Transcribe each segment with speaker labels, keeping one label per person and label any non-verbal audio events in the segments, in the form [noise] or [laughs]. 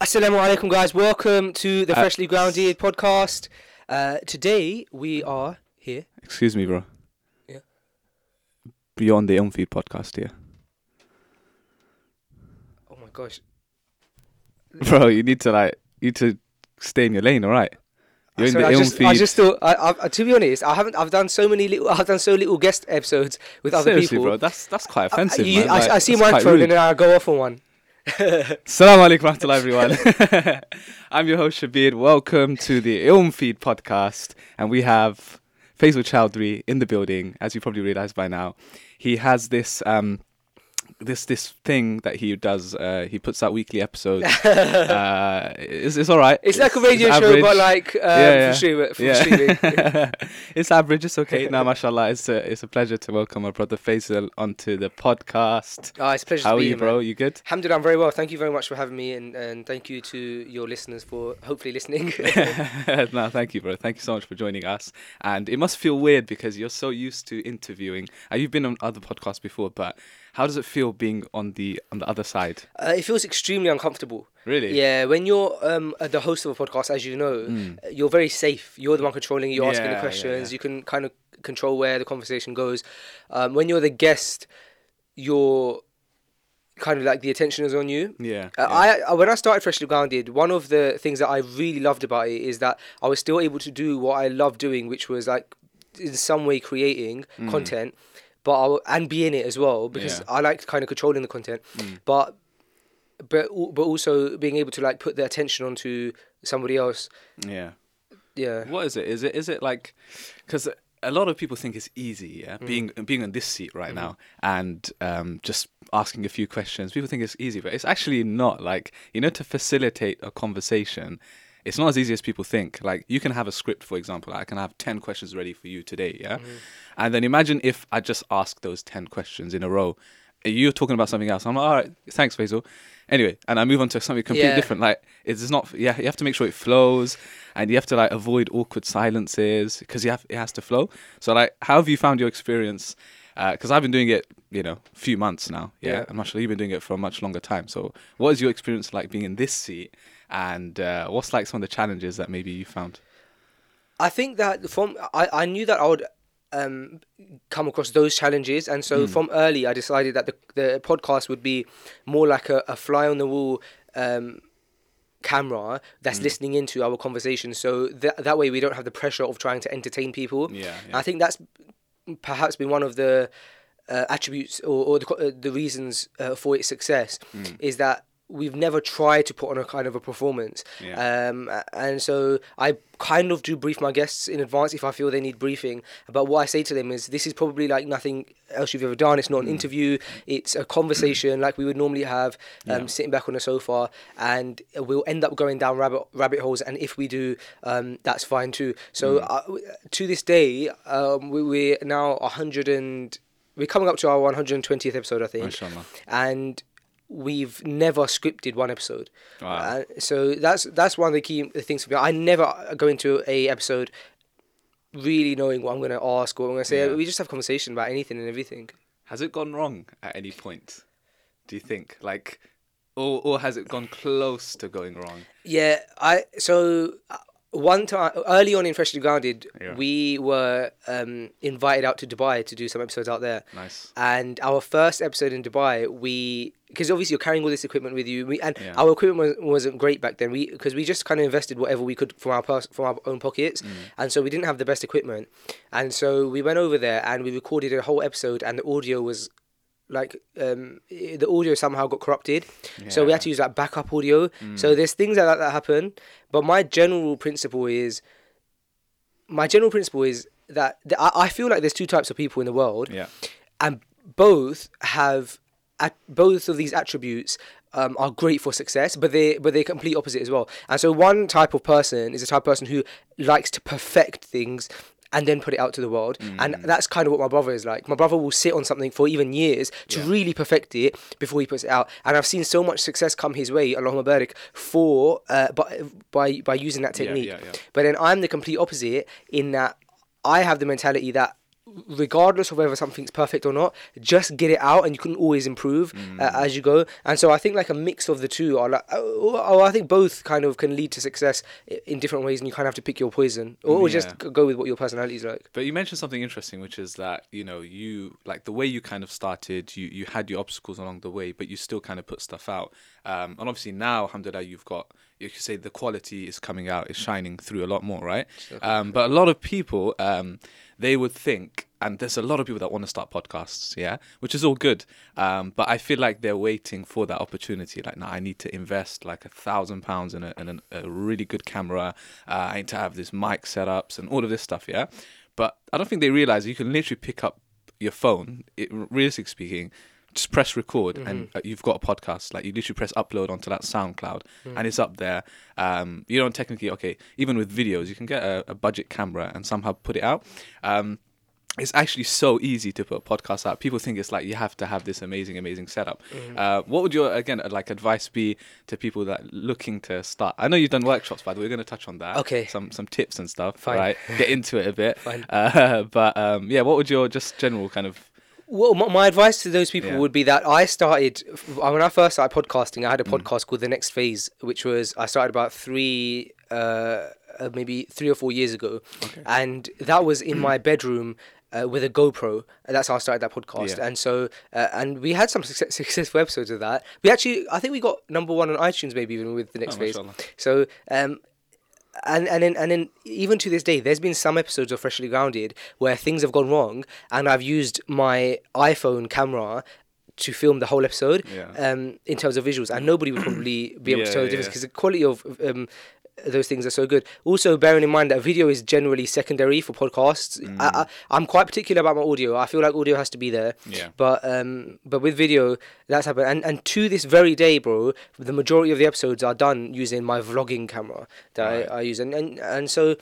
Speaker 1: Assalamu alaikum, guys. Welcome to the
Speaker 2: Uh,
Speaker 1: Freshly Grounded podcast. Uh, today we are here.
Speaker 2: Excuse me, bro.
Speaker 1: Yeah.
Speaker 2: Beyond the Ilm Feed podcast here.
Speaker 1: Oh my gosh. [laughs]
Speaker 2: Bro, you need to like you need to stay in your lane, alright? You're
Speaker 1: Sorry,
Speaker 2: in
Speaker 1: I
Speaker 2: the Ilm
Speaker 1: just, I just thought. I, I, I- to be honest, I haven't. I've done so many little. [laughs] I've done so little guest episodes with other
Speaker 2: Seriously,
Speaker 1: people.
Speaker 2: bro, that's that's quite
Speaker 1: I-
Speaker 2: offensive.
Speaker 1: you-
Speaker 2: man.
Speaker 1: I,
Speaker 2: Like,
Speaker 1: I see one
Speaker 2: rude.
Speaker 1: and then I go off on one. [laughs]
Speaker 2: Assalamu alaikum warahmatullahi everyone. [laughs] I'm your host Shabir. Welcome to the Ilm Feed podcast. And we have Faisal Chowdhury in the building, as you probably realised by now. He has this um this this thing that he does, uh, he puts out weekly episodes. [laughs] uh, it's, it's all right.
Speaker 1: It's like a radio show,
Speaker 2: average.
Speaker 1: but like um,
Speaker 2: Yeah, yeah.
Speaker 1: for. For streaming.
Speaker 2: Yeah. [laughs] it's average, it's okay. [laughs] Now, mashallah, it's a, it's a pleasure to welcome our brother Faisal onto the podcast.
Speaker 1: Ah, it's a pleasure
Speaker 2: How are you,
Speaker 1: here,
Speaker 2: bro?
Speaker 1: man.
Speaker 2: You good?
Speaker 1: Alhamdulillah, I'm very well. Thank you very much for having me, and, and thank you to your listeners for hopefully listening.
Speaker 2: no, thank you, bro. Thank you so much for joining us. And it must feel weird because you're so used to interviewing. Uh, you've been on other podcasts before, but how does it feel being on the on the other side?
Speaker 1: uh, it feels extremely uncomfortable.
Speaker 2: Really?
Speaker 1: Yeah, when you're um, uh, the host of a podcast, as you know, uh, you're very safe. You're the one controlling. You're asking
Speaker 2: Mm.
Speaker 1: The questions.
Speaker 2: yeah.
Speaker 1: You can kind of control where the conversation goes. Um, when you're the guest, you're kind of like the attention is on you.
Speaker 2: Yeah.
Speaker 1: Uh, I, I when I started Freshly Grounded, one of the things that I really loved about it is that I was still able to do what I love doing, which was like in some way creating content, but I, and be in it as well because
Speaker 2: Mm. Yeah.
Speaker 1: I like kind of controlling the content, but but but also being able to like put the attention onto somebody else.
Speaker 2: yeah.
Speaker 1: Yeah.
Speaker 2: What is it? Is it is it like because a lot of people think it's easy, yeah, being being on this seat right now and um, just asking a few questions. People think it's easy, but it's actually not. Like you know, to facilitate a conversation, it's not as easy as people think. Like you can have a script, for example. I can have ten questions ready for you today, yeah, mm-hmm. and then imagine if I just ask those ten questions in a row. You're talking about something else. I'm like, all right, thanks, Faisal. Anyway, and I move on to something completely
Speaker 1: Yeah.
Speaker 2: different. Like it's not. Yeah, you have to make sure it flows, and you have to like avoid awkward silences because you have it has to flow. So like, how have you found your experience? Uh, because I've been doing it, you know, a few months now. Yeah,
Speaker 1: Yeah.
Speaker 2: I'm not sure you've been doing it for a much longer time. So, what is your experience like being in this seat? And uh, what's like some of the challenges that maybe you found?
Speaker 1: I think that from I, I knew that I would um, come across those challenges, and so from early I decided that the the podcast would be more like a, a fly on the wall. Um, camera that's listening into our conversation. So that that way we don't have the pressure of trying to entertain people.
Speaker 2: Yeah,
Speaker 1: i think that's perhaps been one of the uh, attributes or, or the, uh, the reasons uh, for its success is that we've never tried to put on a kind of a performance
Speaker 2: Yeah.
Speaker 1: um, and so I kind of do brief my guests in advance if I feel they need briefing. But what I say to them is, this is probably like nothing else you've ever done. It's not an interview. It's a conversation like we would normally have, um,
Speaker 2: Yeah.
Speaker 1: sitting back on a sofa, and we'll end up going down rabbit rabbit holes. And if we do, um, that's fine too. So uh, to this day, um, we, we're now a hundred and we're coming up to our 120th episode, I think
Speaker 2: Mashallah.
Speaker 1: and we've never scripted one episode.
Speaker 2: Wow.
Speaker 1: Uh, so that's that's one of the key things for me. I never go into a episode really knowing what I'm going to ask or what I'm going to say.
Speaker 2: Yeah.
Speaker 1: We just have conversation about anything and everything.
Speaker 2: Has it gone wrong at any point? Do you think like, or or has it gone close to going wrong?
Speaker 1: Yeah, I so one time early on in Freshly Grounded,
Speaker 2: Yeah.
Speaker 1: we were um, invited out to Dubai to do some episodes out there.
Speaker 2: Nice.
Speaker 1: And our first episode in Dubai, we because obviously you're carrying all this equipment with you, we, and
Speaker 2: Yeah.
Speaker 1: our equipment was, wasn't great back then. We because we just kind of invested whatever we could from our pers- from our own pockets,
Speaker 2: Mm.
Speaker 1: and so we didn't have the best equipment, and so we went over there and we recorded a whole episode, and the audio was like um the audio somehow got corrupted so we had to use like backup audio
Speaker 2: Mm.
Speaker 1: so there's things like that that happen but my general principle is my general principle is that th- I, I feel like there's two types of people in the world
Speaker 2: Yeah.
Speaker 1: and both have at both of these attributes um, are great for success, but they but they're complete opposite as well. And so one type of person is a type of person who likes to perfect things and then put it out to the world. And that's kind of what my brother is like. My brother will sit on something for even years to
Speaker 2: Yeah.
Speaker 1: really perfect it before he puts it out. And I've seen so much success come his way, Allahumma barik, for uh, by, by by using that technique.
Speaker 2: yeah, yeah.
Speaker 1: But then I'm the complete opposite in that I have the mentality that regardless of whether something's perfect or not, just get it out, and you can always improve
Speaker 2: Mm.
Speaker 1: uh, as you go. And so I think like a mix of the two are like, oh, oh, I think both kind of can lead to success in different ways, and you kind of have to pick your poison, or, or
Speaker 2: Yeah.
Speaker 1: just go with what your personality is like.
Speaker 2: But you mentioned something interesting, which is that you know you like the way you kind of started. You you had your obstacles along the way, but you still kind of put stuff out. Um, and obviously now, alhamdulillah, you've got you could say the quality is coming out, is shining through a lot more, right? Um, but a lot of people, um, they would think, and there's a lot of people that want to start podcasts, yeah, which is all good. Um, but I feel like they're waiting for that opportunity. Like, now I need to invest like a thousand pounds in a in an, a really good camera. Uh, I need to have this mic setups and all of this stuff, yeah. But I don't think they realize you can literally pick up your phone, it, realistically speaking, just press record and uh, you've got a podcast. Like you literally press upload onto that SoundCloud and it's up there. Um, you don't technically, okay, even with videos, you can get a, a budget camera and somehow put it out. Um, it's actually so easy to put a podcast out. People think it's like you have to have this amazing, amazing setup. Uh, what would your again like advice be to people that looking to start? I know you've done workshops, by the way. We're going to touch on that.
Speaker 1: Okay.
Speaker 2: Some some tips and stuff.
Speaker 1: Fine.
Speaker 2: Right. Get into it a bit. [laughs]
Speaker 1: Fine.
Speaker 2: Uh, [laughs] but um, yeah, what would your just general kind of
Speaker 1: Well, my, my advice to those people
Speaker 2: Yeah.
Speaker 1: would be that I started when I first started podcasting. I had a
Speaker 2: Mm.
Speaker 1: podcast called The Next Phase, which was I started about three, uh, uh, maybe three or four years ago, and that was in my [clears throat] bedroom. Uh, with a GoPro, and that's how I started that podcast.
Speaker 2: Yeah.
Speaker 1: And so, uh, and we had some success, [laughs] successful episodes of that. We actually, I think we got number one on iTunes, maybe even with the next
Speaker 2: Oh,
Speaker 1: phase. So, um, and and then and then even to this day, there's been some episodes of Freshly Grounded where things have gone wrong, and I've used my iPhone camera to film the whole episode
Speaker 2: Yeah.
Speaker 1: um, in terms of visuals, and nobody would probably be able to tell the
Speaker 2: yeah,
Speaker 1: difference
Speaker 2: yeah.
Speaker 1: because the quality of um, those things are so good. Also, bearing in mind that video is generally secondary for podcasts.
Speaker 2: Mm.
Speaker 1: I, I, I'm quite particular about my audio. I feel like audio has to be there.
Speaker 2: Yeah.
Speaker 1: But um, but with video, that's happened. And and to this very day, bro, the majority of the episodes are done using my vlogging camera that
Speaker 2: Right.
Speaker 1: I, I use. And, and and so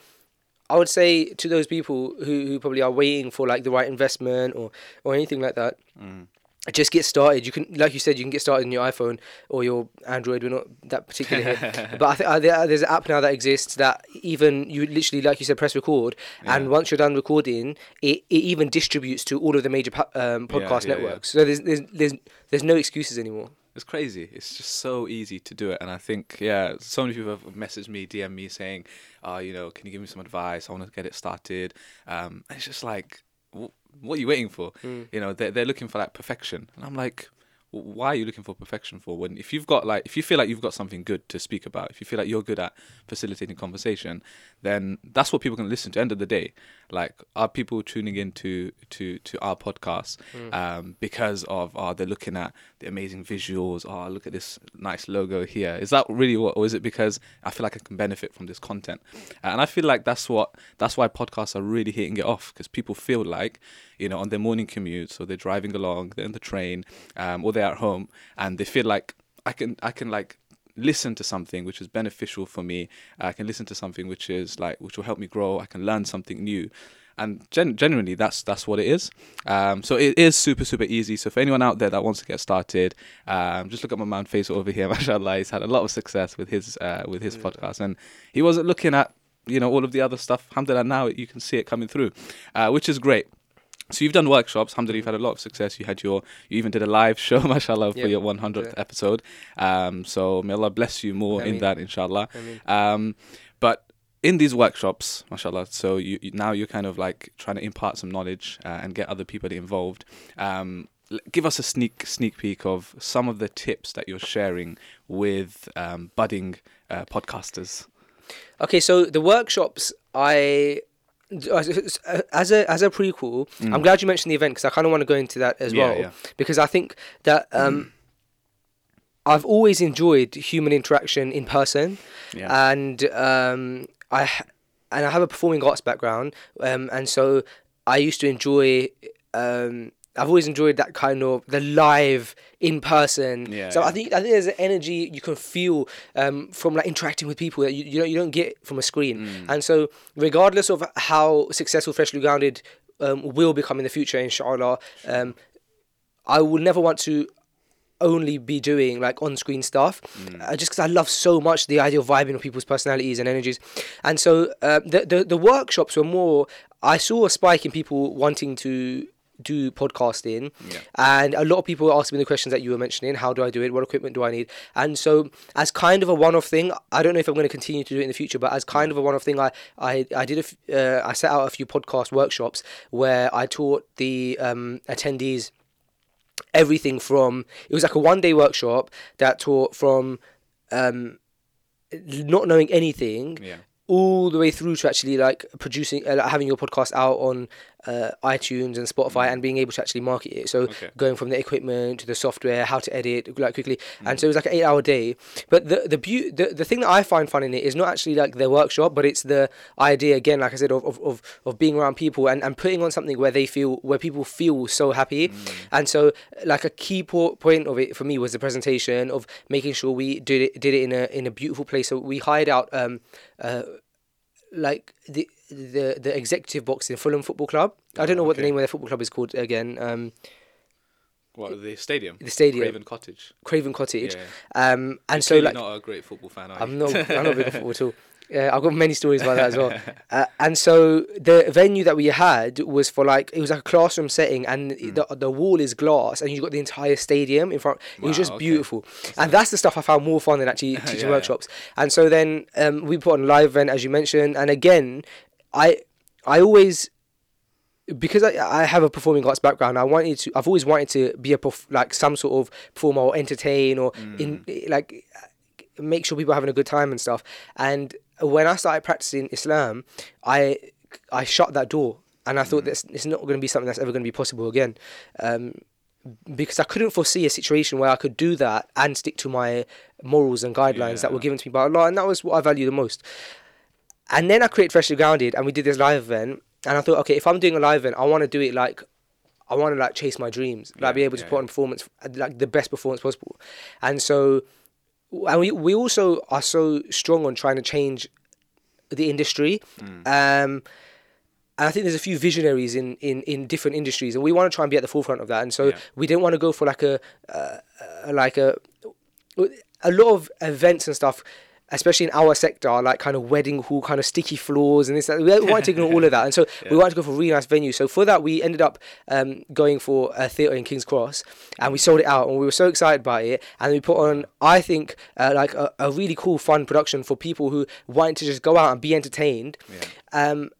Speaker 1: I would say to those people who, who probably are waiting for like the right investment or or anything like that.
Speaker 2: Mm.
Speaker 1: Just get started. You can, like you said, you can get started on your iPhone or your Android. We're not that particular [laughs] here, but I think uh, there, there's an app now that exists that even you literally, like you said, press record, and once you're done recording, it, it even distributes to all of the major um, podcast
Speaker 2: yeah, yeah.
Speaker 1: networks. So there's, there's there's there's no excuses anymore.
Speaker 2: It's crazy. It's just so easy to do it, and I think yeah, so many people have messaged me, DM me saying, "Uh, you know, can you give me some advice? I want to get it started." Um, it's just like, what are you waiting for? Hmm. You know, they're they're looking for like perfection, and I'm like, why are you looking for perfection for? When if you've got like, if you feel like you've got something good to speak about, if you feel like you're good at facilitating conversation, then that's what people can listen to. End of the day, like, are people tuning in to to to our podcast um, because of oh they're looking at the amazing visuals? Oh, look at this nice logo here. Is that really what, or is it because I feel like I can benefit from this content? And I feel like that's what that's why podcasts are really hitting it off because people feel like you know on their morning commute, so they're driving along, they're in the train, um, or they're at home, and they feel like I can I can like listen to something which is beneficial for me. I can listen to something which is like which will help me grow. I can learn something new. And gen- generally, that's that's what it is. Um, so it is super super easy. So for anyone out there that wants to get started, um, just look at my man Faisal over here. [laughs] Mashallah, he's had a lot of success with his uh, with his podcast, and he wasn't looking at you know all of the other stuff. Alhamdulillah, now you can see it coming through, uh, which is great. So you've done workshops. Alhamdulillah, you've had a lot of success. You had your, you even did a live show, [laughs] mashallah, for your 100th
Speaker 1: Yeah.
Speaker 2: episode. Um, so may Allah bless you more in that, inshallah. Um, but in these workshops, mashallah, so you, you now you're kind of like trying to impart some knowledge uh, and get other people involved. Um, give us a sneak sneak peek of some of the tips that you're sharing with um, budding uh, podcasters.
Speaker 1: Okay, so the workshops I as a as a prequel, I'm glad you mentioned the event because I kind of want to go into that as
Speaker 2: Mm. Yeah,
Speaker 1: well
Speaker 2: yeah.
Speaker 1: because I think that um, [clears throat] I've always enjoyed human interaction in person,
Speaker 2: Yeah.
Speaker 1: and um, I and I have a performing arts background, um, and so I used to enjoy. Um, I've always enjoyed that kind of the live in person.
Speaker 2: Yeah,
Speaker 1: so I think I think there's an energy you can feel um, from like interacting with people that you you don't, you don't get from a screen.
Speaker 2: Mm.
Speaker 1: And so regardless of how successful Freshly Grounded um, will become in the future, inshallah, um, I will never want to only be doing like on-screen stuff uh, just because I love so much the idea of vibing with people's personalities and energies and so uh, the, the the workshops were more I saw a spike in people wanting to do podcasting
Speaker 2: Yeah.
Speaker 1: and a lot of people were asking me the questions that you were mentioning how do i do it what equipment do i need and so as kind of a one-off thing i don't know if i'm going to continue to do it in the future but as kind of a one-off thing i i, I did a f- uh, i set out a few podcast workshops where i taught the um, attendees everything from it was like a one day workshop that taught from um, not knowing anything
Speaker 2: Yeah.
Speaker 1: all the way through to actually like producing uh, like having your podcast out on uh, iTunes and Spotify and being able to actually market it. So
Speaker 2: Okay.
Speaker 1: going from the equipment to the software, how to edit like quickly, and so it was like an eight hour day. But the the beauty, the, the thing that I find fun in it is not actually like the workshop, but it's the idea again, like I said, of of, of, of being around people and, and putting on something where they feel where people feel so happy. And so like a key po- point of it for me was the presentation of making sure we did it did it in a in a beautiful place. So we hired out um uh like the the the executive box in Fulham Football Club. I don't know what the name of their football club is called again. Um,
Speaker 2: What the stadium?
Speaker 1: The stadium.
Speaker 2: Craven Cottage.
Speaker 1: Craven Cottage.
Speaker 2: Yeah.
Speaker 1: Um, and so
Speaker 2: Clearly
Speaker 1: like
Speaker 2: not a great football fan.
Speaker 1: I'm not I'm not big football at all. [laughs] Yeah, I've got many stories about that as well. [laughs] Uh, and so the venue that we had was for like it was like a classroom setting, and
Speaker 2: Hmm.
Speaker 1: the the wall is glass, and you've got the entire stadium in front. It was just
Speaker 2: okay.
Speaker 1: beautiful, and that's the stuff I found more fun than actually [laughs] teaching
Speaker 2: Yeah, yeah.
Speaker 1: workshops. And so then um, we put on live event as you mentioned, and again, I I always because I, I have a performing arts background, I wanted to. I've always wanted to be a perf- like some sort of performer or entertain or in like make sure people are having a good time and stuff. And when I started practicing Islam, I I shut that door and I thought that it's not going to be something that's ever going to be possible again. Um, because I couldn't foresee a situation where I could do that and stick to my morals and guidelines that were given to me by Allah, and that was what I value the most. And then I created Freshly Grounded, and we did this live event. And I thought, okay, if I'm doing a live event, I want to do it like, I want to like chase my dreams, like
Speaker 2: Yeah,
Speaker 1: be able to
Speaker 2: yeah,
Speaker 1: put on performance, like the best performance possible. And so, and we we also are so strong on trying to change the industry.
Speaker 2: Mm.
Speaker 1: Um, and I think there's a few visionaries in, in, in different industries, and we want to try and be at the forefront of that. And so
Speaker 2: Yeah.
Speaker 1: we didn't want to go for like a uh, uh, like a a lot of events and stuff, especially in our sector, like kind of wedding hall, kind of sticky floors and this. That. We wanted to ignore all of that, and so we wanted to go for a really nice venue. So for that, we ended up um, going for a theatre in King's Cross, and we sold it out, and we were so excited by it. And we put on, I think, uh, like a, a really cool, fun production for people who wanted to just go out and be entertained.
Speaker 2: Yeah.
Speaker 1: Um,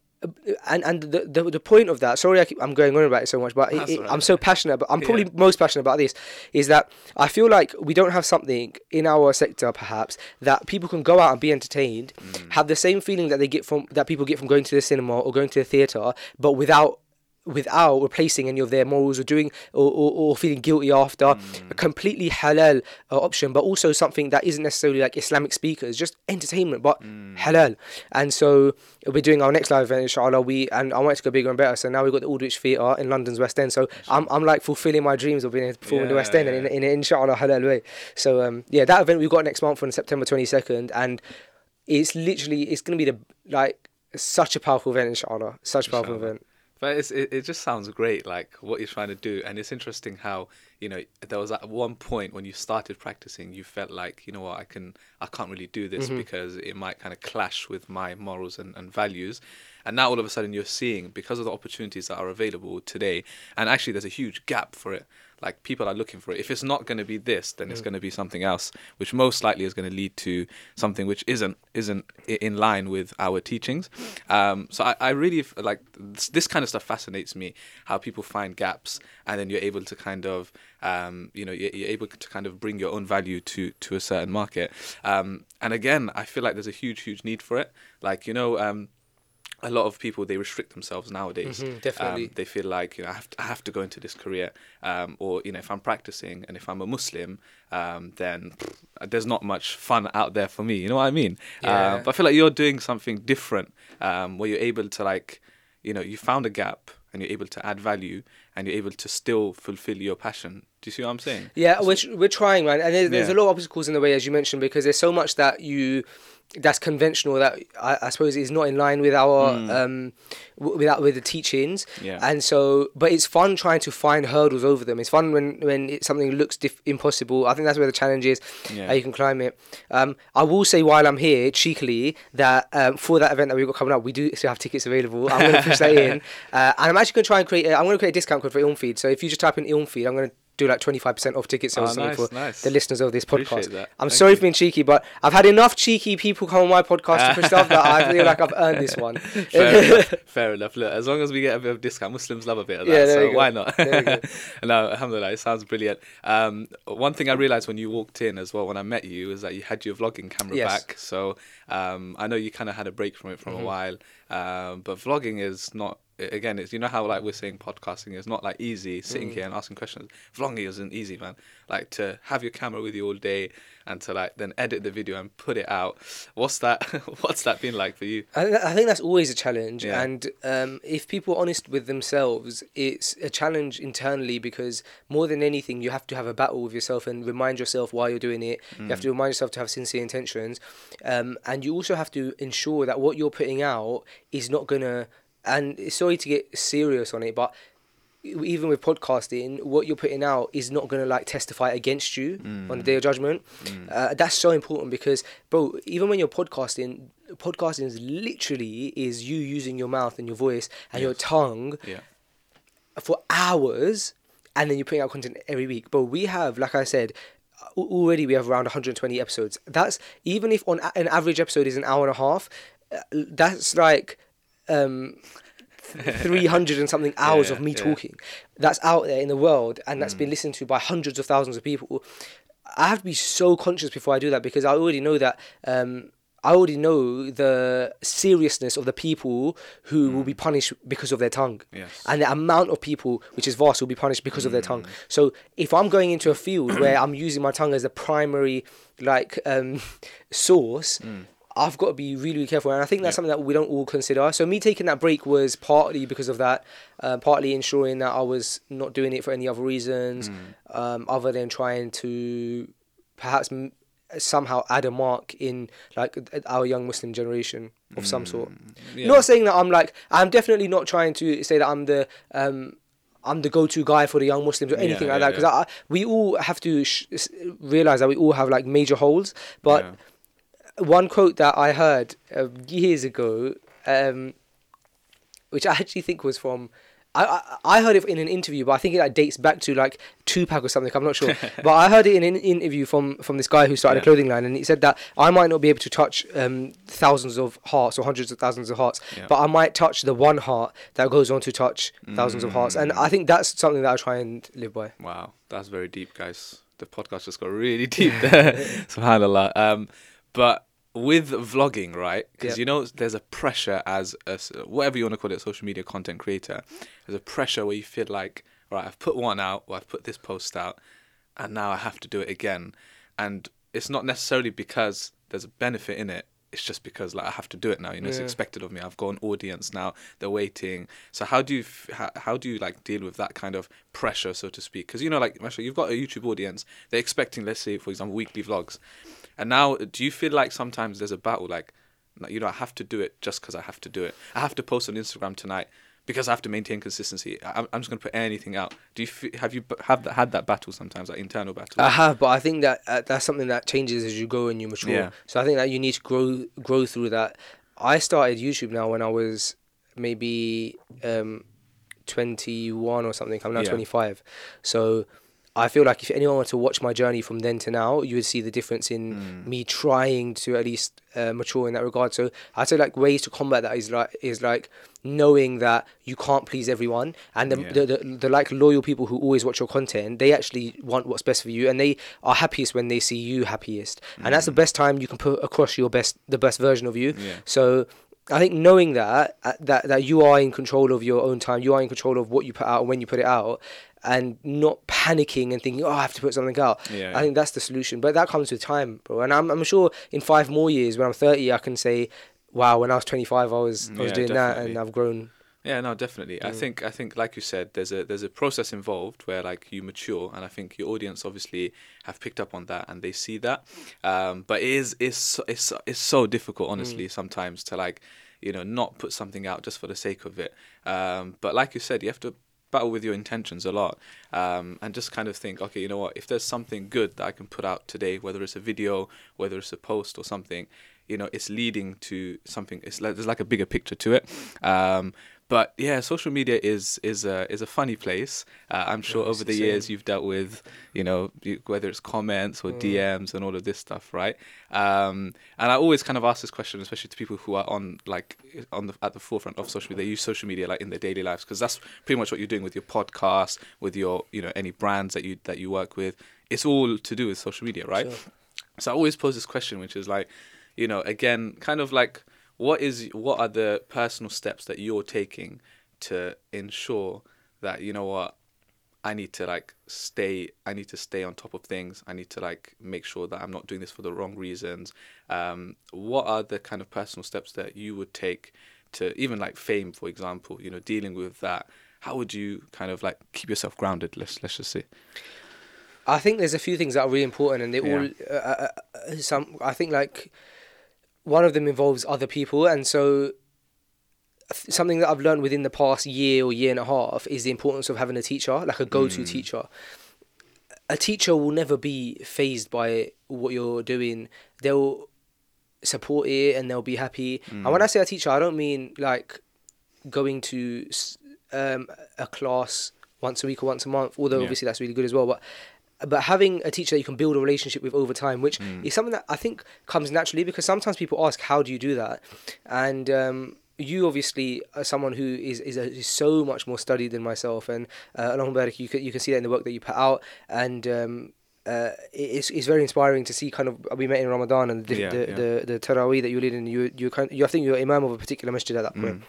Speaker 1: and and the, the the point of that sorry I keep, I'm going on about it so much but it, it-
Speaker 2: alright.
Speaker 1: I'm so passionate but I'm probably
Speaker 2: Yeah.
Speaker 1: most passionate about this is that I feel like we don't have something in our sector perhaps that people can go out and be entertained
Speaker 2: Mm.
Speaker 1: have the same feeling that they get from that people get from going to the cinema or going to the theater but without without replacing any of their morals or doing or, or, or feeling guilty after
Speaker 2: Mm.
Speaker 1: a completely halal uh, option but also something that isn't necessarily like islamic speakers just entertainment but
Speaker 2: Mm.
Speaker 1: halal. And so we're doing our next live event inshallah. We and i want it to go bigger and better so now we've got the Aldwych theatre in london's west end. So i'm, I'm like fulfilling my dreams of being able to perform in the west
Speaker 2: Yeah,
Speaker 1: end and
Speaker 2: yeah.
Speaker 1: in, in an inshallah halal way. So um yeah that event we've got next month on september 22nd and it's literally it's going to be the like such a powerful event inshallah. Such a powerful event
Speaker 2: But it's, it, it just sounds great, like what you're trying to do. And it's interesting how, you know, there was at one point when you started practicing, you felt like, you know what, I can, I can't really do this mm-hmm. because it might kind of clash with my morals and, and values. And now all of a sudden you're seeing, because of the opportunities that are available today, and actually there's a huge gap for it. Like people are looking for it. If it's not going to be this, then it's going to be something else, which most likely is going to lead to something which isn't isn't in line with our teachings. Um, so I, I really like this, this kind of stuff fascinates me. How people find gaps, and then you're able to kind of um, you know you're, you're able to kind of bring your own value to to a certain market. Um, and again, I feel like there's a huge huge need for it. Like you know. Um, a lot of people they restrict themselves nowadays.
Speaker 1: Mhm, definitely.
Speaker 2: Um, they feel like you know I have to, I have to go into this career, um, or you know if I'm practicing and if I'm a Muslim, um, then pff, there's not much fun out there for me. You know what I mean?
Speaker 1: Yeah.
Speaker 2: Uh, but I feel like you're doing something different, um, where you're able to like, you know, you found a gap and you're able to add value and you're able to still fulfill your passion. Do you see what I'm saying?
Speaker 1: Yeah, we're, we're trying, man. And there's, there's a lot of obstacles in the way, as you mentioned, because there's so much that you that's conventional that I, I suppose is not in line with our um w- with our, with the teachings
Speaker 2: Yeah.
Speaker 1: and so but it's fun trying to find hurdles over them it's fun when when it, something looks diff- impossible i think that's where the challenge is
Speaker 2: Yeah.
Speaker 1: how you can climb it um i will say while i'm here cheekily that um, for that event that we've got coming up we do still have tickets available i'm going to push that in [laughs] uh, and i'm actually going to try and create a, i'm going to create a discount code for ilm feed so if you just type in ilm feed i'm going to do like 25% off ticket sales
Speaker 2: Oh, nice,
Speaker 1: for
Speaker 2: nice.
Speaker 1: the listeners of this podcast. I'm
Speaker 2: Thank
Speaker 1: sorry
Speaker 2: you.
Speaker 1: for being cheeky, but I've had enough cheeky people come on my podcast to push stuff that I feel like I've earned this [laughs] one.
Speaker 2: Fair, [laughs] enough. Fair enough. Look, as long as we get a bit of discount, Muslims love a bit of that.
Speaker 1: Yeah,
Speaker 2: so why not?
Speaker 1: There you go. [laughs]
Speaker 2: no, alhamdulillah, it sounds brilliant. Um, one thing I realized when you walked in as well, when I met you, is that you had your vlogging camera
Speaker 1: Yes.
Speaker 2: back. So um, I know you kind of had a break from it for
Speaker 1: Mm-hmm.
Speaker 2: a while. Um, but vlogging is not. Again, it's you know how like we're saying podcasting is not like easy
Speaker 1: Mm.
Speaker 2: sitting here and asking questions. Vlogging isn't easy, man. Like to have your camera with you all day and to like then edit the video and put it out. What's that? [laughs] What's that been like for you?
Speaker 1: I, I think that's always a challenge,
Speaker 2: Yeah.
Speaker 1: and um, if people are honest with themselves, it's a challenge internally because more than anything, you have to have a battle with yourself and remind yourself why you're doing it. You have to remind yourself to have sincere intentions, um, and you also have to ensure that what you're putting out is not gonna. And sorry to get serious on it, but even with podcasting, what you're putting out is not going to like testify against you on the day of judgment. Uh, that's so important because, bro, even when you're podcasting, podcasting is literally is you using your mouth and your voice and your tongue
Speaker 2: Yeah.
Speaker 1: for hours, and then you're putting out content every week. But we have, like I said. Already, we have around 120 episodes. That's even if on an average episode is an hour and a half. uh, That's like um, 300 and something [laughs] hours
Speaker 2: Yeah,
Speaker 1: of me
Speaker 2: yeah.
Speaker 1: talking that's out there in the world and that's
Speaker 2: Mm.
Speaker 1: been listened to by hundreds of thousands of people i have to be so conscious before i do that because i already know that um, i already know the seriousness of the people who will be punished because of their tongue
Speaker 2: Mm. Yes.
Speaker 1: and the amount of people which is vast will be punished because of their tongue
Speaker 2: Mm.
Speaker 1: so if i'm going into a field where i'm using my tongue as the primary like um, [laughs] source I've got to be really, really careful, and I think that's
Speaker 2: Mm. Yeah.
Speaker 1: something that we don't all consider. So me taking that break was partly because of that, uh, partly ensuring that I was not doing it for any other reasons,
Speaker 2: Mm.
Speaker 1: um, other than trying to perhaps m- somehow add a mark in like our young Muslim generation of some sort.
Speaker 2: Mm. Yeah.
Speaker 1: Not saying that I'm like I'm definitely not trying to say that I'm the um, I'm the go-to guy for the young Muslims or
Speaker 2: Yeah,
Speaker 1: anything like
Speaker 2: yeah,
Speaker 1: that because we all have to sh- realize that we all have like major holes, but. One quote that I heard uh, years ago, um, which I actually think was from. I, I, I heard it in an interview, but I think it like, dates back to like Tupac or something. I'm not sure, [laughs] but I heard it in an interview from from this guy who started
Speaker 2: Yeah.
Speaker 1: a clothing line, and he said that I might not be able to touch um, thousands of hearts or hundreds of thousands of hearts,
Speaker 2: Yeah.
Speaker 1: but I might touch the one heart that goes on to touch thousands of hearts, and
Speaker 2: Mm.
Speaker 1: I think that's something that I try and live by.
Speaker 2: Wow, that's very deep, guys. The podcast just got really deep there. [laughs] [laughs] Subhanallah. Um, but with vlogging, right? Because
Speaker 1: Yeah.
Speaker 2: you know, there's a pressure as a whatever you want to call it, social media content creator. There's a pressure where you feel like, right, I've put one out, or I've put this post out, and now I have to do it again. And it's not necessarily because there's a benefit in it. It's just because like I have to do it now. You know, it's expected of me. I've got an audience now. They're waiting. So how do you f- how, how do you like deal with that kind of pressure, so to speak? Because you know, like Masha, you've got a YouTube audience. They're expecting, let's say, for example, weekly vlogs. And now, do you feel like sometimes there's a battle? Like, you know, I have to do it just because I have to do it. I have to post on Instagram tonight because I have to maintain consistency. I, I'm just going to put anything out. Do you have you b- have that, had that battle sometimes, like internal battle?
Speaker 1: I have, but I think that uh, that's something that changes as you go and you mature.
Speaker 2: Yeah.
Speaker 1: So I think that you need to grow grow through that. I started YouTube now when I was maybe um, 21 or something. I'm now
Speaker 2: Yeah.
Speaker 1: 25. So I feel like if anyone were to watch my journey from then to now, you would see the difference in
Speaker 2: Mm.
Speaker 1: me trying to at least uh, mature in that regard. So I'd say like ways to combat that is like is like knowing that you can't please everyone and the,
Speaker 2: Yeah.
Speaker 1: the, the, the like loyal people who always watch your content they actually want what's best for you and they are happiest when they see you happiest and that's the best time you can put across your best the best version of you.
Speaker 2: Yeah.
Speaker 1: so I think knowing that uh, that that you are in control of your own time, you are in control of what you put out and when you put it out, and not panicking and thinking, "Oh, I have to put something out."
Speaker 2: Yeah,
Speaker 1: I think that's the solution. But that comes with time, bro. And I'm I'm sure in five more years, when I'm 30, I can say, "Wow, when I was 25, I was I was
Speaker 2: Yeah,
Speaker 1: doing that, and I've grown."
Speaker 2: Yeah, no, definitely. I think I think like you said, there's a there's a process involved where like you mature, and I think your audience obviously have picked up on that and they see that. Um, but it is it's so- it's it's so difficult, honestly, sometimes to like you know not put something out just for the sake of it. Um, but like you said, you have to battle with your intentions a lot um, and just kind of think okay you know what if there's something good that i can put out today whether it's a video whether it's a post or something you know it's leading to something it's like there's like a bigger picture to it. Um, but yeah social media is is a is a funny place. Uh, i'm sure
Speaker 1: Yeah,
Speaker 2: over the years you've dealt with you know whether it's comments or dms and all of this stuff right? Um, and i always kind of ask this question especially to people who are on like on the at the forefront of social media. They use social media like in their daily lives because that's pretty much what you're doing with your podcast with your you know any brands that you that you work with. It's all to do with social media right?
Speaker 1: Sure.
Speaker 2: so I always pose this question, which is like, you know, again, kind of like, what is what are the personal steps that you're taking to ensure that you know what I need to like stay I need to stay on top of things. I need to like make sure that I'm not doing this for the wrong reasons. Um, what are the kind of personal steps that you would take to even like fame, for example, you know, dealing with that? How would you kind of like keep yourself grounded? Let's let's just say.
Speaker 1: I think there's a few things that are really important, and they
Speaker 2: Yeah.
Speaker 1: all uh, uh, uh, some. I think like one of them involves other people, and so something that I've learned within the past year or year and a half is the importance of having a teacher, like a go-to teacher. A teacher will never be phased by what you're doing. They'll support it and they'll be happy. And when I say a teacher, I don't mean like going to um, a class once a week or once a month, although
Speaker 2: Yeah.
Speaker 1: obviously that's really good as well. But but having a teacher that you can build a relationship with over time, which is something that I think comes naturally because sometimes people ask, "How do you do that?" And um, you obviously are someone who is is, a, is so much more studied than myself, and uh, Allahumma barik, you can you can see that in the work that you put out, and um, uh, it's it's very inspiring to see kind of we met in Ramadan and the
Speaker 2: Yeah,
Speaker 1: the,
Speaker 2: yeah.
Speaker 1: the the Taraweeh that you lead in. You you kind you I think you're imam of a particular masjid at that point.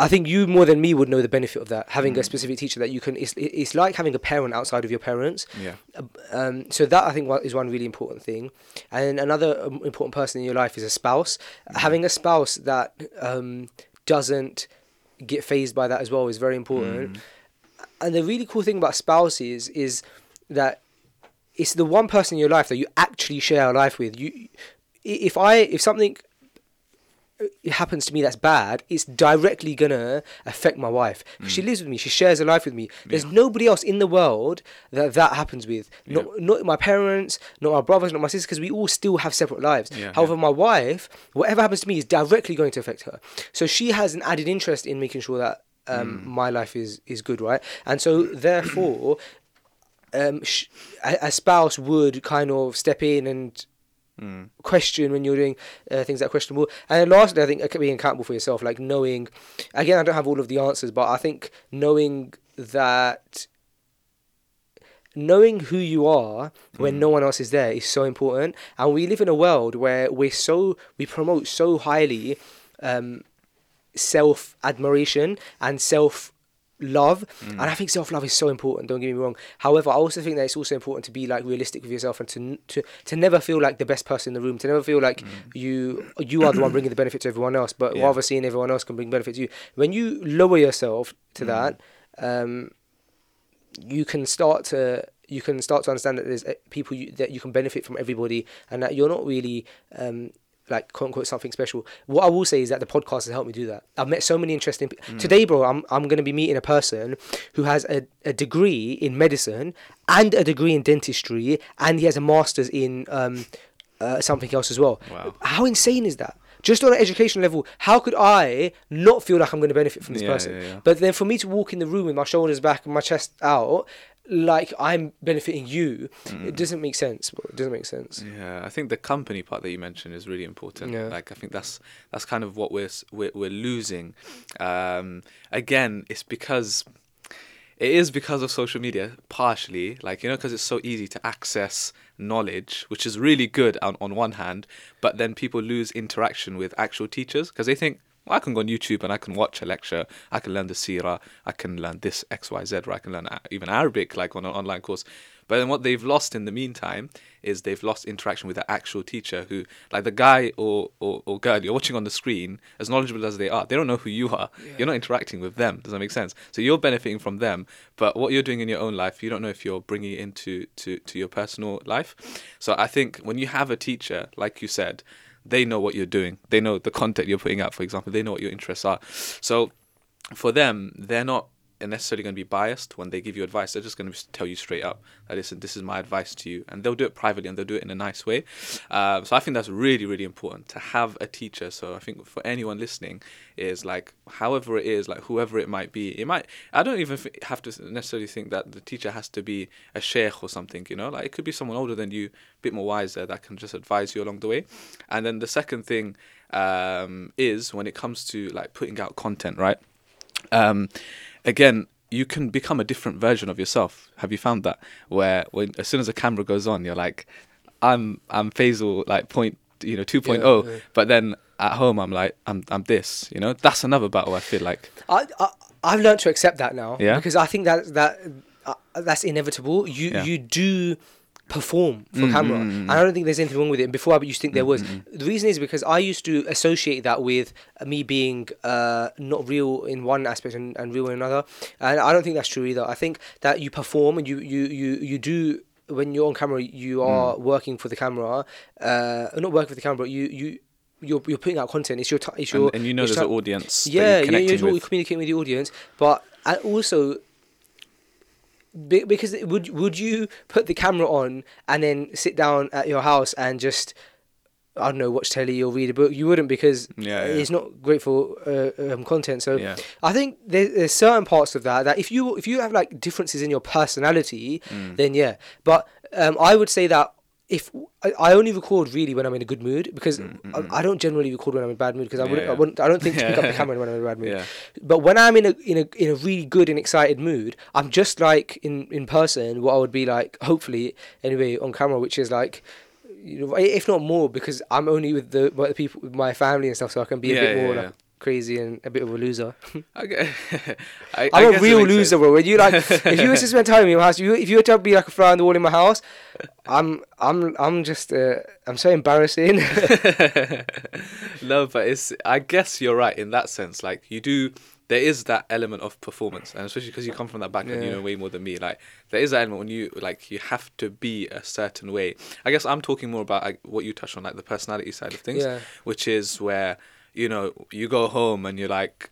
Speaker 1: I think you more than me would know the benefit of that. Having a specific teacher that you can, it's, it's like having a parent outside of your parents.
Speaker 2: Yeah.
Speaker 1: Um, so that I think is one really important thing. And another um, important person in your life is a spouse. Having a spouse that um, doesn't get phased by that as well is very important. And the really cool thing about spouses is that it's the one person in your life that you actually share a life with. You, if I, if something happens to me that's bad, it's directly gonna affect my wife. 'Cause She lives with me. She shares a life with me. There's nobody else in the world that that happens with. Not not my parents, not my brothers, not my sisters, because we all still have separate lives.
Speaker 2: Yeah,
Speaker 1: However, my wife, whatever happens to me, is directly going to affect her. So she has an added interest in making sure that um, my life is is good, right? And so therefore. Um, sh- a, a spouse would kind of step in and question when you're doing uh, things that are questionable. And lastly, I think uh, being accountable for yourself, like knowing, again, I don't have all of the answers, but I think knowing that knowing who you are when no one else is there is so important. And we live in a world where we're so we promote so highly um, self admiration and self love and i think self love is so important don't get me wrong. However i also think that it's also important to be like realistic with yourself and to to to never feel like the best person in the room to never feel like you you are the one bringing the benefit to everyone else but
Speaker 2: Yeah.
Speaker 1: rather seeing everyone else can bring benefit to you. When you lower yourself to that um you can start to you can start to understand that there's uh, people you, that you can benefit from everybody and that you're not really um like quote unquote something special. What I will say is that the podcast has helped me do that. I've met so many interesting pe- today, bro. I'm I'm gonna be meeting a person who has a, a degree in medicine and a degree in dentistry, and he has a master's in um uh, something else as well.
Speaker 2: Wow.
Speaker 1: How insane is that? Just on an education level, how could I not feel like I'm going to benefit from this
Speaker 2: Yeah,
Speaker 1: person?
Speaker 2: yeah, yeah.
Speaker 1: But then for me to walk in the room with my shoulders back and my chest out, like I'm benefiting you,
Speaker 2: Mm.
Speaker 1: it doesn't make sense. It doesn't make sense.
Speaker 2: Yeah, I think the company part that you mentioned is really important.
Speaker 1: Yeah.
Speaker 2: Like I think that's that's kind of what we're we're, we're losing. Um, again, it's because it is because of social media partially like you know because it's so easy to access knowledge which is really good on, on one hand but then people lose interaction with actual teachers because they think well, I can go on YouTube and I can watch a lecture. I can learn the Sira. I can learn this X Y Z. Or I can learn even Arabic, like on an online course. But then what they've lost in the meantime is they've lost interaction with the actual teacher who, like the guy or, or, or girl you're watching on the screen, as knowledgeable as they are, they don't know who you are. You're not interacting with them. Does that make sense? So you're benefiting from them, but what you're doing in your own life, you don't know if you're bringing it into to, to your personal life. So I think when you have a teacher, like you said, they know what you're doing. They know the content you're putting out, for example. They know what your interests are. So for them, they're not necessarily going to be biased when they give you advice. They're just going to tell you straight up that listen, this is my advice to you, and they'll do it privately and they'll do it in a nice way. Uh, so I think that's really, really important to have a teacher. So I think for anyone listening, is like however it is, like whoever it might be. It might. I don't even have to necessarily think that the teacher has to be a sheikh or something. You know, like it could be someone older than you, a bit more wiser that can just advise you along the way. And then the second thing um, is when it comes to like putting out content, right? um, again, you can become a different version of yourself. Have you found that? Where when as soon as the camera goes on, you're like, I'm I'm Faisal like point you know 2.0,
Speaker 1: Yeah, yeah.
Speaker 2: but then at home I'm like I'm I'm this. You know, that's another battle. I feel like.
Speaker 1: I, I I've learned to accept that now.
Speaker 2: Yeah?
Speaker 1: Because I think that that uh, that's inevitable. You
Speaker 2: Yeah.
Speaker 1: you do perform for
Speaker 2: Mm,
Speaker 1: camera,
Speaker 2: mm, mm,
Speaker 1: and I don't think there's anything wrong with it. And before I used to think there was. The reason is because I used to associate that with me being uh, not real in one aspect and, and real in another, and I don't think that's true either. I think that you perform and you you you you do. When you're on camera, you
Speaker 2: Mm.
Speaker 1: are working for the camera. Uh, not working for the camera, but you you you're, you're putting out content. It's your ti it's your
Speaker 2: And, and you know there's
Speaker 1: ti-
Speaker 2: an audience.
Speaker 1: yeah,
Speaker 2: you're
Speaker 1: you're
Speaker 2: with.
Speaker 1: communicating with the audience, but and also because would would you put the camera on and then sit down at your house and just I don't know watch telly or read a book? You wouldn't because
Speaker 2: Yeah, yeah.
Speaker 1: it's not great for uh, um, content. So
Speaker 2: Yeah.
Speaker 1: I think there, there's certain parts of that that if you if you have like differences in your personality,
Speaker 2: Mm.
Speaker 1: then yeah. But um, I would say that if I, I only record really when I'm in a good mood because I, I don't generally record when I'm in a bad mood because I
Speaker 2: Mm, Yeah,
Speaker 1: wouldn't, I wouldn't I don't think to pick up the camera when I'm in a bad [laughs] mood.
Speaker 2: Yeah.
Speaker 1: But when I'm in a in a in a really good and excited mood, I'm just like in in person what I would be like hopefully anyway on camera, which is like. You know, if not more, because I'm only with the, with the people, with my family and stuff, so I can be a bit more like crazy and a bit of a loser. [laughs]
Speaker 2: Okay. I, [laughs] I
Speaker 1: I'm a real loser,
Speaker 2: sense.
Speaker 1: bro. When you like, [laughs] if you were to spend time in my house, you, if you were to be like a fly on the wall in my house, I'm, I'm, I'm just, uh, I'm so embarrassing.
Speaker 2: no, but it's. I guess you're right in that sense. Like you do, there is that element of performance, and especially because you come from that background, you
Speaker 1: Yeah.
Speaker 2: know way more than me. Like there is that element when you like you have to be a certain way. I guess I'm talking more about like, what you touched on, like the personality side of things,
Speaker 1: Yeah.
Speaker 2: which is where you know you go home and you're like.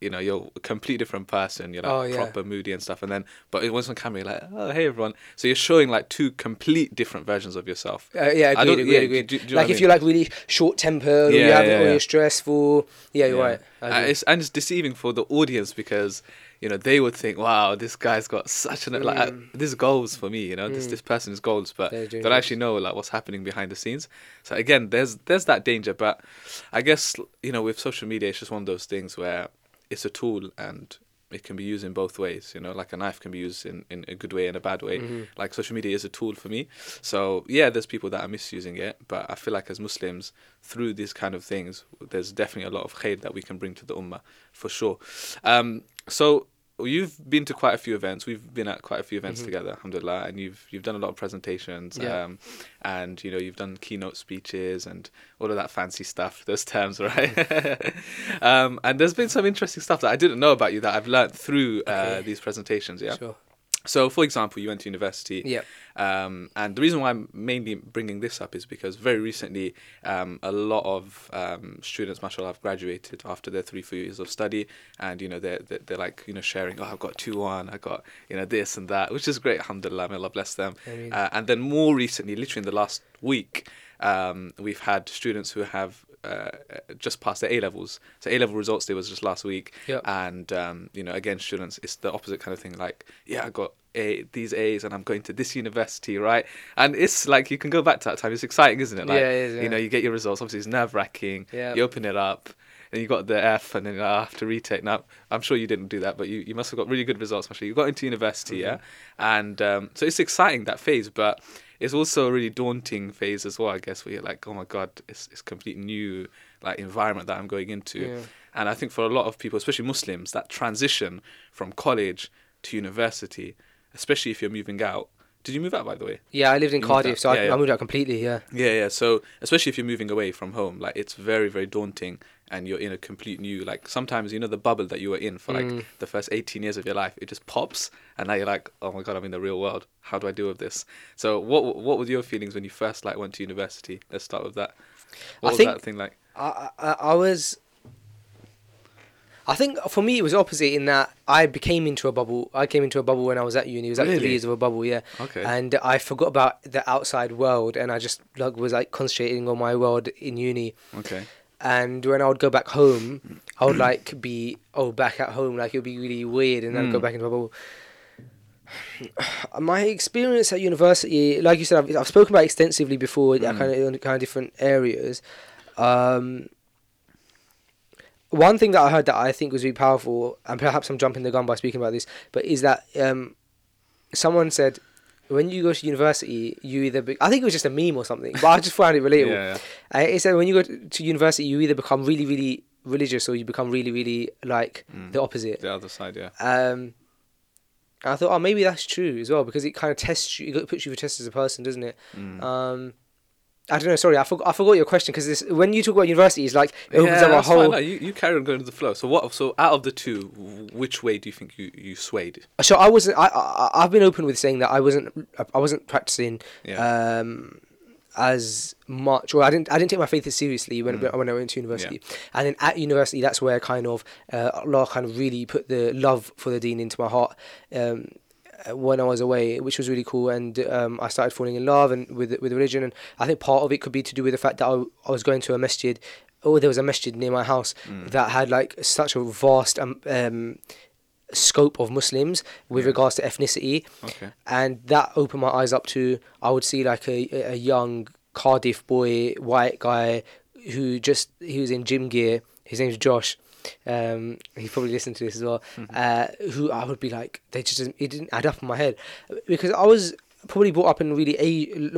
Speaker 2: You know, you're a completely different person. You're like
Speaker 1: Oh, yeah.
Speaker 2: proper moody and stuff, and then, but it was on camera. You're like, oh, hey everyone. So you're showing like two complete different versions of yourself.
Speaker 1: Uh, yeah,
Speaker 2: I don't-
Speaker 1: agreed,
Speaker 2: yeah,
Speaker 1: agreed.
Speaker 2: do- do you know
Speaker 1: like
Speaker 2: I
Speaker 1: if
Speaker 2: mean?
Speaker 1: you're like really short tempered, or you
Speaker 2: Yeah,
Speaker 1: have
Speaker 2: yeah,
Speaker 1: or
Speaker 2: yeah.
Speaker 1: you're stressful. Yeah, you're
Speaker 2: Yeah.
Speaker 1: right.
Speaker 2: Uh, it's, and it's deceiving for the audience because you know they would think, "Wow, this guy's got such an like uh, this goals for me." You know, this this person is goals, but don't actually know like what's happening behind the scenes. So again, there's there's that danger, but I guess you know with social media, it's just one of those things where it's a tool and it can be used in both ways. You know, like a knife can be used in, in a good way and a bad way. Like social media is a tool for me. So yeah, there's people that are misusing it, but I feel like as Muslims, through these kind of things, there's definitely a lot of khair that we can bring to the ummah for sure. Um, so you've been to quite a few events. We've been at quite a few events together, alhamdulillah, and you've you've done a lot of presentations.
Speaker 1: Yeah.
Speaker 2: Um, and you know you've done keynote speeches and all of that fancy stuff. [laughs] Those terms, right? [laughs] [laughs] um, and there's been some interesting stuff that I didn't know about you that I've learnt through uh,
Speaker 1: Okay.
Speaker 2: these presentations. Yeah.
Speaker 1: Sure.
Speaker 2: So, for example, you went to university.
Speaker 1: Yeah.
Speaker 2: Um, and the reason why I'm mainly bringing this up is because very recently, um, a lot of um, students, mashallah, have graduated after their three, four years of study, and you know they're they're, they're like you know sharing, oh, I've got two one, I got you know this and that, which is great, alhamdulillah, may Allah bless them. Uh, and then more recently, literally in the last week, um, we've had students who have. Uh, just passed their A levels. So A level results day was just last week,
Speaker 1: Yep.
Speaker 2: and um, you know, again, students, it's the opposite kind of thing. Like, yeah, I got a, these A's, and I'm going to this university, right? And it's like you can go back to that time. It's exciting, isn't it? Like,
Speaker 1: Yeah, it is,
Speaker 2: You know, you get your results. Obviously, it's nerve wracking.
Speaker 1: Yeah.
Speaker 2: You open it up, and you got the F, and then I have to retake. Now, I'm sure you didn't do that, but you, you must have got really good results. Actually, you got into university, yeah,
Speaker 1: Mm-hmm.
Speaker 2: and um, so it's exciting that phase, but it's also a really daunting phase as well. I guess where you're like, oh my god, it's it's complete new like environment that I'm going into.
Speaker 1: Yeah.
Speaker 2: And I think for a lot of people, especially Muslims, that transition from college to university, especially if you're moving out. Did you move out by the way?
Speaker 1: Yeah, I lived in
Speaker 2: You
Speaker 1: Cardiff, so I,
Speaker 2: Yeah, yeah.
Speaker 1: I moved out completely. Yeah.
Speaker 2: Yeah, yeah. So especially if you're moving away from home, like it's very, very daunting, and you're in a complete new. Like sometimes you know the bubble that you were in for like
Speaker 1: Mm.
Speaker 2: the first 18 years of your life, it just pops, and now you're like, oh my god, I'm in the real world. How do I deal with this? So what what were your feelings when you first like went to university? Let's start with that. What
Speaker 1: I
Speaker 2: was
Speaker 1: think-
Speaker 2: that thing like?
Speaker 1: I, I I was. I think for me it was opposite in that I became into a bubble. I came into a bubble when I was at uni. It was like
Speaker 2: Really?
Speaker 1: three years of a bubble, yeah.
Speaker 2: Okay.
Speaker 1: And I forgot about the outside world, and I just like was like concentrating on my world in uni.
Speaker 2: Okay.
Speaker 1: And when I would go back home, I would like be oh back at home, like it would be really weird, and then I'd go
Speaker 2: Mm.
Speaker 1: back into bubble. My experience at university, like you said, I've, I've spoken about extensively before,
Speaker 2: Mm.
Speaker 1: kind of in kind of different areas. Um, one thing that I heard that I think was really powerful, and perhaps I'm jumping the gun by speaking about this, but is that um, someone said when you go to university, you either be- I think it was just a meme or something, but I just found it relatable. [laughs]
Speaker 2: Yeah, yeah.
Speaker 1: Uh, it said when you go to, university, you either become really, really religious or you become really, really like
Speaker 2: Mm.
Speaker 1: the opposite.
Speaker 2: The other side, yeah.
Speaker 1: Um, and I thought, oh, maybe that's true as well because it kind of tests you, it puts you for test as a person, doesn't it?
Speaker 2: Mm.
Speaker 1: Um, I don't know. Sorry, I forgot. I forgot your question because when you talk about universities, like it opens
Speaker 2: yeah,
Speaker 1: up a
Speaker 2: fine.
Speaker 1: whole.
Speaker 2: No, you, you carry on going to the flow. So what? So out of the two, which way do you think you, you swayed?
Speaker 1: So I wasn't. I, I I've been open with saying that I wasn't. I wasn't practicing
Speaker 2: Yeah.
Speaker 1: um, as much, or I didn't. I didn't take my faith as seriously when
Speaker 2: Mm.
Speaker 1: when I went to university. And then at university, that's where kind of uh, Allah kind of really put the love for the Deen into my heart. Um, when I was away, which was really cool, and um, I started falling in love and with with religion, and I think part of it could be to do with the fact that I, I was going to a masjid. Oh, there was a masjid near my house
Speaker 2: Mm.
Speaker 1: that had like such a vast um, um, scope of Muslims with
Speaker 2: Yeah.
Speaker 1: regards to ethnicity,
Speaker 2: Okay.
Speaker 1: and that opened my eyes up to. I would see like a a young Cardiff boy, white guy, who just he was in gym gear. His name's Josh. Um, he probably listened to this as well. Uh, who I would be like, they just didn't- it didn't add up in my head because I was probably brought up in really a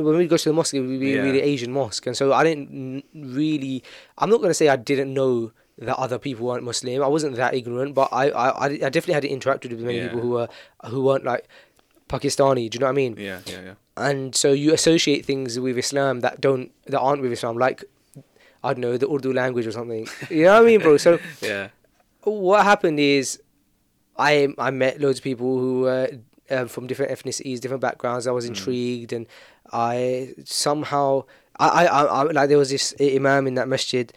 Speaker 1: when we go to the mosque, it would be
Speaker 2: Yeah.
Speaker 1: a really Asian mosque, and so I didn't really. I'm not gonna say I didn't know that other people weren't Muslim. I wasn't that ignorant, but I I, I I definitely had interacted with many
Speaker 2: Yeah.
Speaker 1: people who were who weren't like Pakistani. Do you know what I mean?
Speaker 2: Yeah, yeah, yeah.
Speaker 1: and so you associate things with Islam that don't that aren't with Islam, like I don't know the Urdu language or something. You know what I mean, bro? So [laughs]
Speaker 2: Yeah.
Speaker 1: what happened is, I I met loads of people who were um, from different ethnicities, different backgrounds. I was
Speaker 2: Mm.
Speaker 1: intrigued, and I somehow I, I, I like there was this imam in that masjid.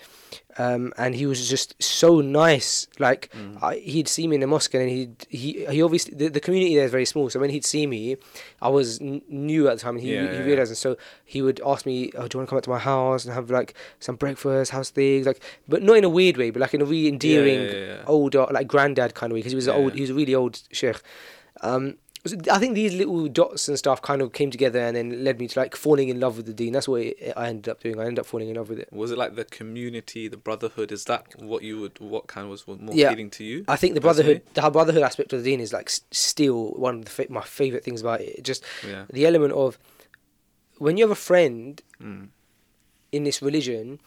Speaker 1: Um, and he was just so nice. Like
Speaker 2: Mm.
Speaker 1: I, he'd see me in the mosque, and he he he obviously the, the community there is very small. So when he'd see me, I was n- new at the time, and he
Speaker 2: Yeah,
Speaker 1: he
Speaker 2: yeah,
Speaker 1: realized. And so he would ask me, "Oh, do you want to come up to my house and have like some breakfast? How's things?" Like, but not in a weird way, but like in a really endearing,
Speaker 2: yeah, yeah.
Speaker 1: older, like granddad kind of way. Because he was
Speaker 2: Yeah,
Speaker 1: old, he was a really old sheikh. Um, so I think these little dots and stuff kind of came together and then led me to like falling in love with the Deen. That's what it, I ended up doing. I ended up falling in love with it.
Speaker 2: Was it like the community, the brotherhood? Is that what you would? What kind was more
Speaker 1: Yeah.
Speaker 2: appealing to you?
Speaker 1: I think the
Speaker 2: Personally?
Speaker 1: brotherhood, the brotherhood aspect of the Deen is like still one of the my favorite things about it. Just
Speaker 2: Yeah.
Speaker 1: the element of when you have a friend
Speaker 2: Mm.
Speaker 1: in this religion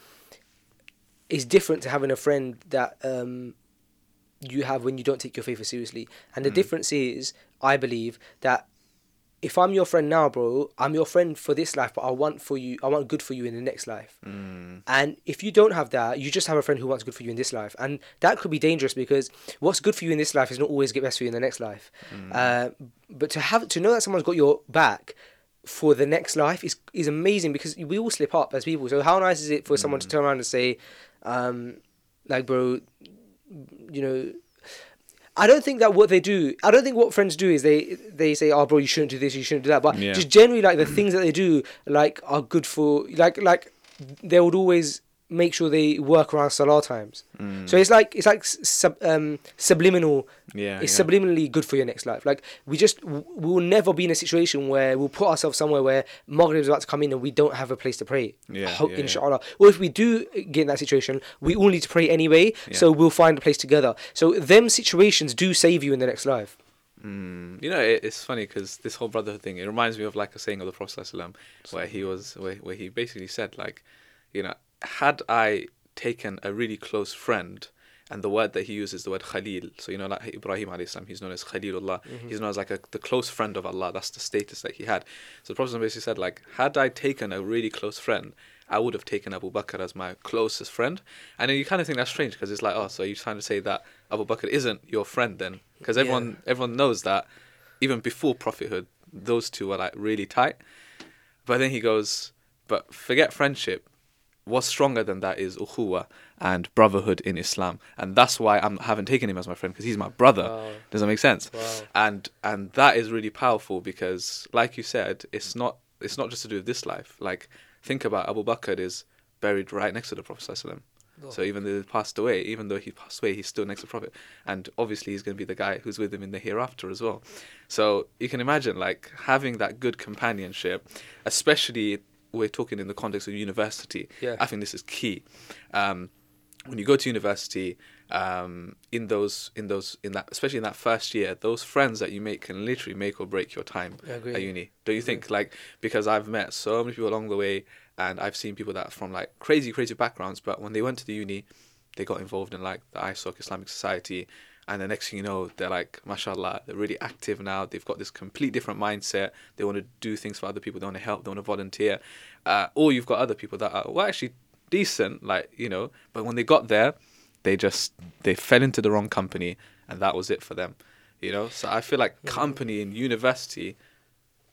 Speaker 1: is different to having a friend that um, you have when you don't take your faith seriously. And the
Speaker 2: Mm.
Speaker 1: difference is, I believe that if I'm your friend now, bro, I'm your friend for this life, but I want for you, I want good for you in the next life.
Speaker 2: Mm.
Speaker 1: And if you don't have that, you just have a friend who wants good for you in this life, and that could be dangerous because what's good for you in this life is not always get best for you in the next life. Uh, but to have to know that someone's got your back for the next life is is amazing because we all slip up as people. So how nice is it for someone to turn around and say, um, like, bro, you know. I don't think that what they do. I don't think what friends do is they they say, "Oh, bro, you shouldn't do this, you shouldn't do that." But
Speaker 2: Yeah.
Speaker 1: just generally, like the things that they do, like are good for like like they would always make sure they work around salah times.
Speaker 2: Mm.
Speaker 1: So it's like it's like sub, um, subliminal.
Speaker 2: yeah,
Speaker 1: it's
Speaker 2: yeah.
Speaker 1: subliminally good for your next life. Like we just w- we will never be in a situation where we'll put ourselves somewhere where Maghrib is about to come in and we don't have a place to pray.
Speaker 2: Yeah,
Speaker 1: Ho-
Speaker 2: yeah, yeah.
Speaker 1: inshallah. Or if we do get in that situation, we all need to pray anyway.
Speaker 2: Yeah.
Speaker 1: So we'll find a place together. So them situations do save you in the next life.
Speaker 2: Mm. You know, it, it's funny because this whole brotherhood thing. It reminds me of like a saying of the Prophet ﷺ, where he was, where, where he basically said, like, you know, had I taken a really close friend, and the word that he uses the word Khalil. So you know, like Ibrahim alayhi salam, he's known as Khalilullah.
Speaker 1: Mm-hmm.
Speaker 2: He's known as like a, the close friend of Allah. That's the status that he had. So the Prophet basically said, like, had I taken a really close friend, I would have taken Abu Bakr as my closest friend. And then you kind of think that's strange because it's like, oh, so you're trying to say that Abu Bakr isn't your friend then? Because everyone everyone knows that even before prophethood, those two were like really tight. But then he goes, but forget friendship. What's stronger than that is ukhuwa and brotherhood in Islam, and that's why I'm, I haven't taken him as my friend because he's my brother.
Speaker 1: Wow.
Speaker 2: Does that make sense?
Speaker 1: Wow.
Speaker 2: And and that is really powerful because, like you said, it's not it's not just to do with this life. Like think about Abu Bakr is buried right next to the Prophet sallallahu So oh. even though he passed away, even though he passed away, he's still next to the Prophet, and obviously he's going to be the guy who's with him in the hereafter as well. So you can imagine like having that good companionship, especially we're talking in the context of university.
Speaker 1: Yeah.
Speaker 2: I think this is key. Um, when you go to university, um, in those in those in that especially in that first year, those friends that you make can literally make or break your time at uni. Don't you think? Like because I've met so many people along the way, and I've seen people that are from like crazy crazy backgrounds, but when they went to the uni, they got involved in like the ISOC Islamic Society. And the next thing you know, they're like, mashallah, they're really active now. They've got this complete different mindset. They want to do things for other people. They want to help. They want to volunteer. Uh, or you've got other people that are, well, actually decent, like, you know, but when they got there, they just, they fell into the wrong company and that was it for them, you know? So I feel like company in university,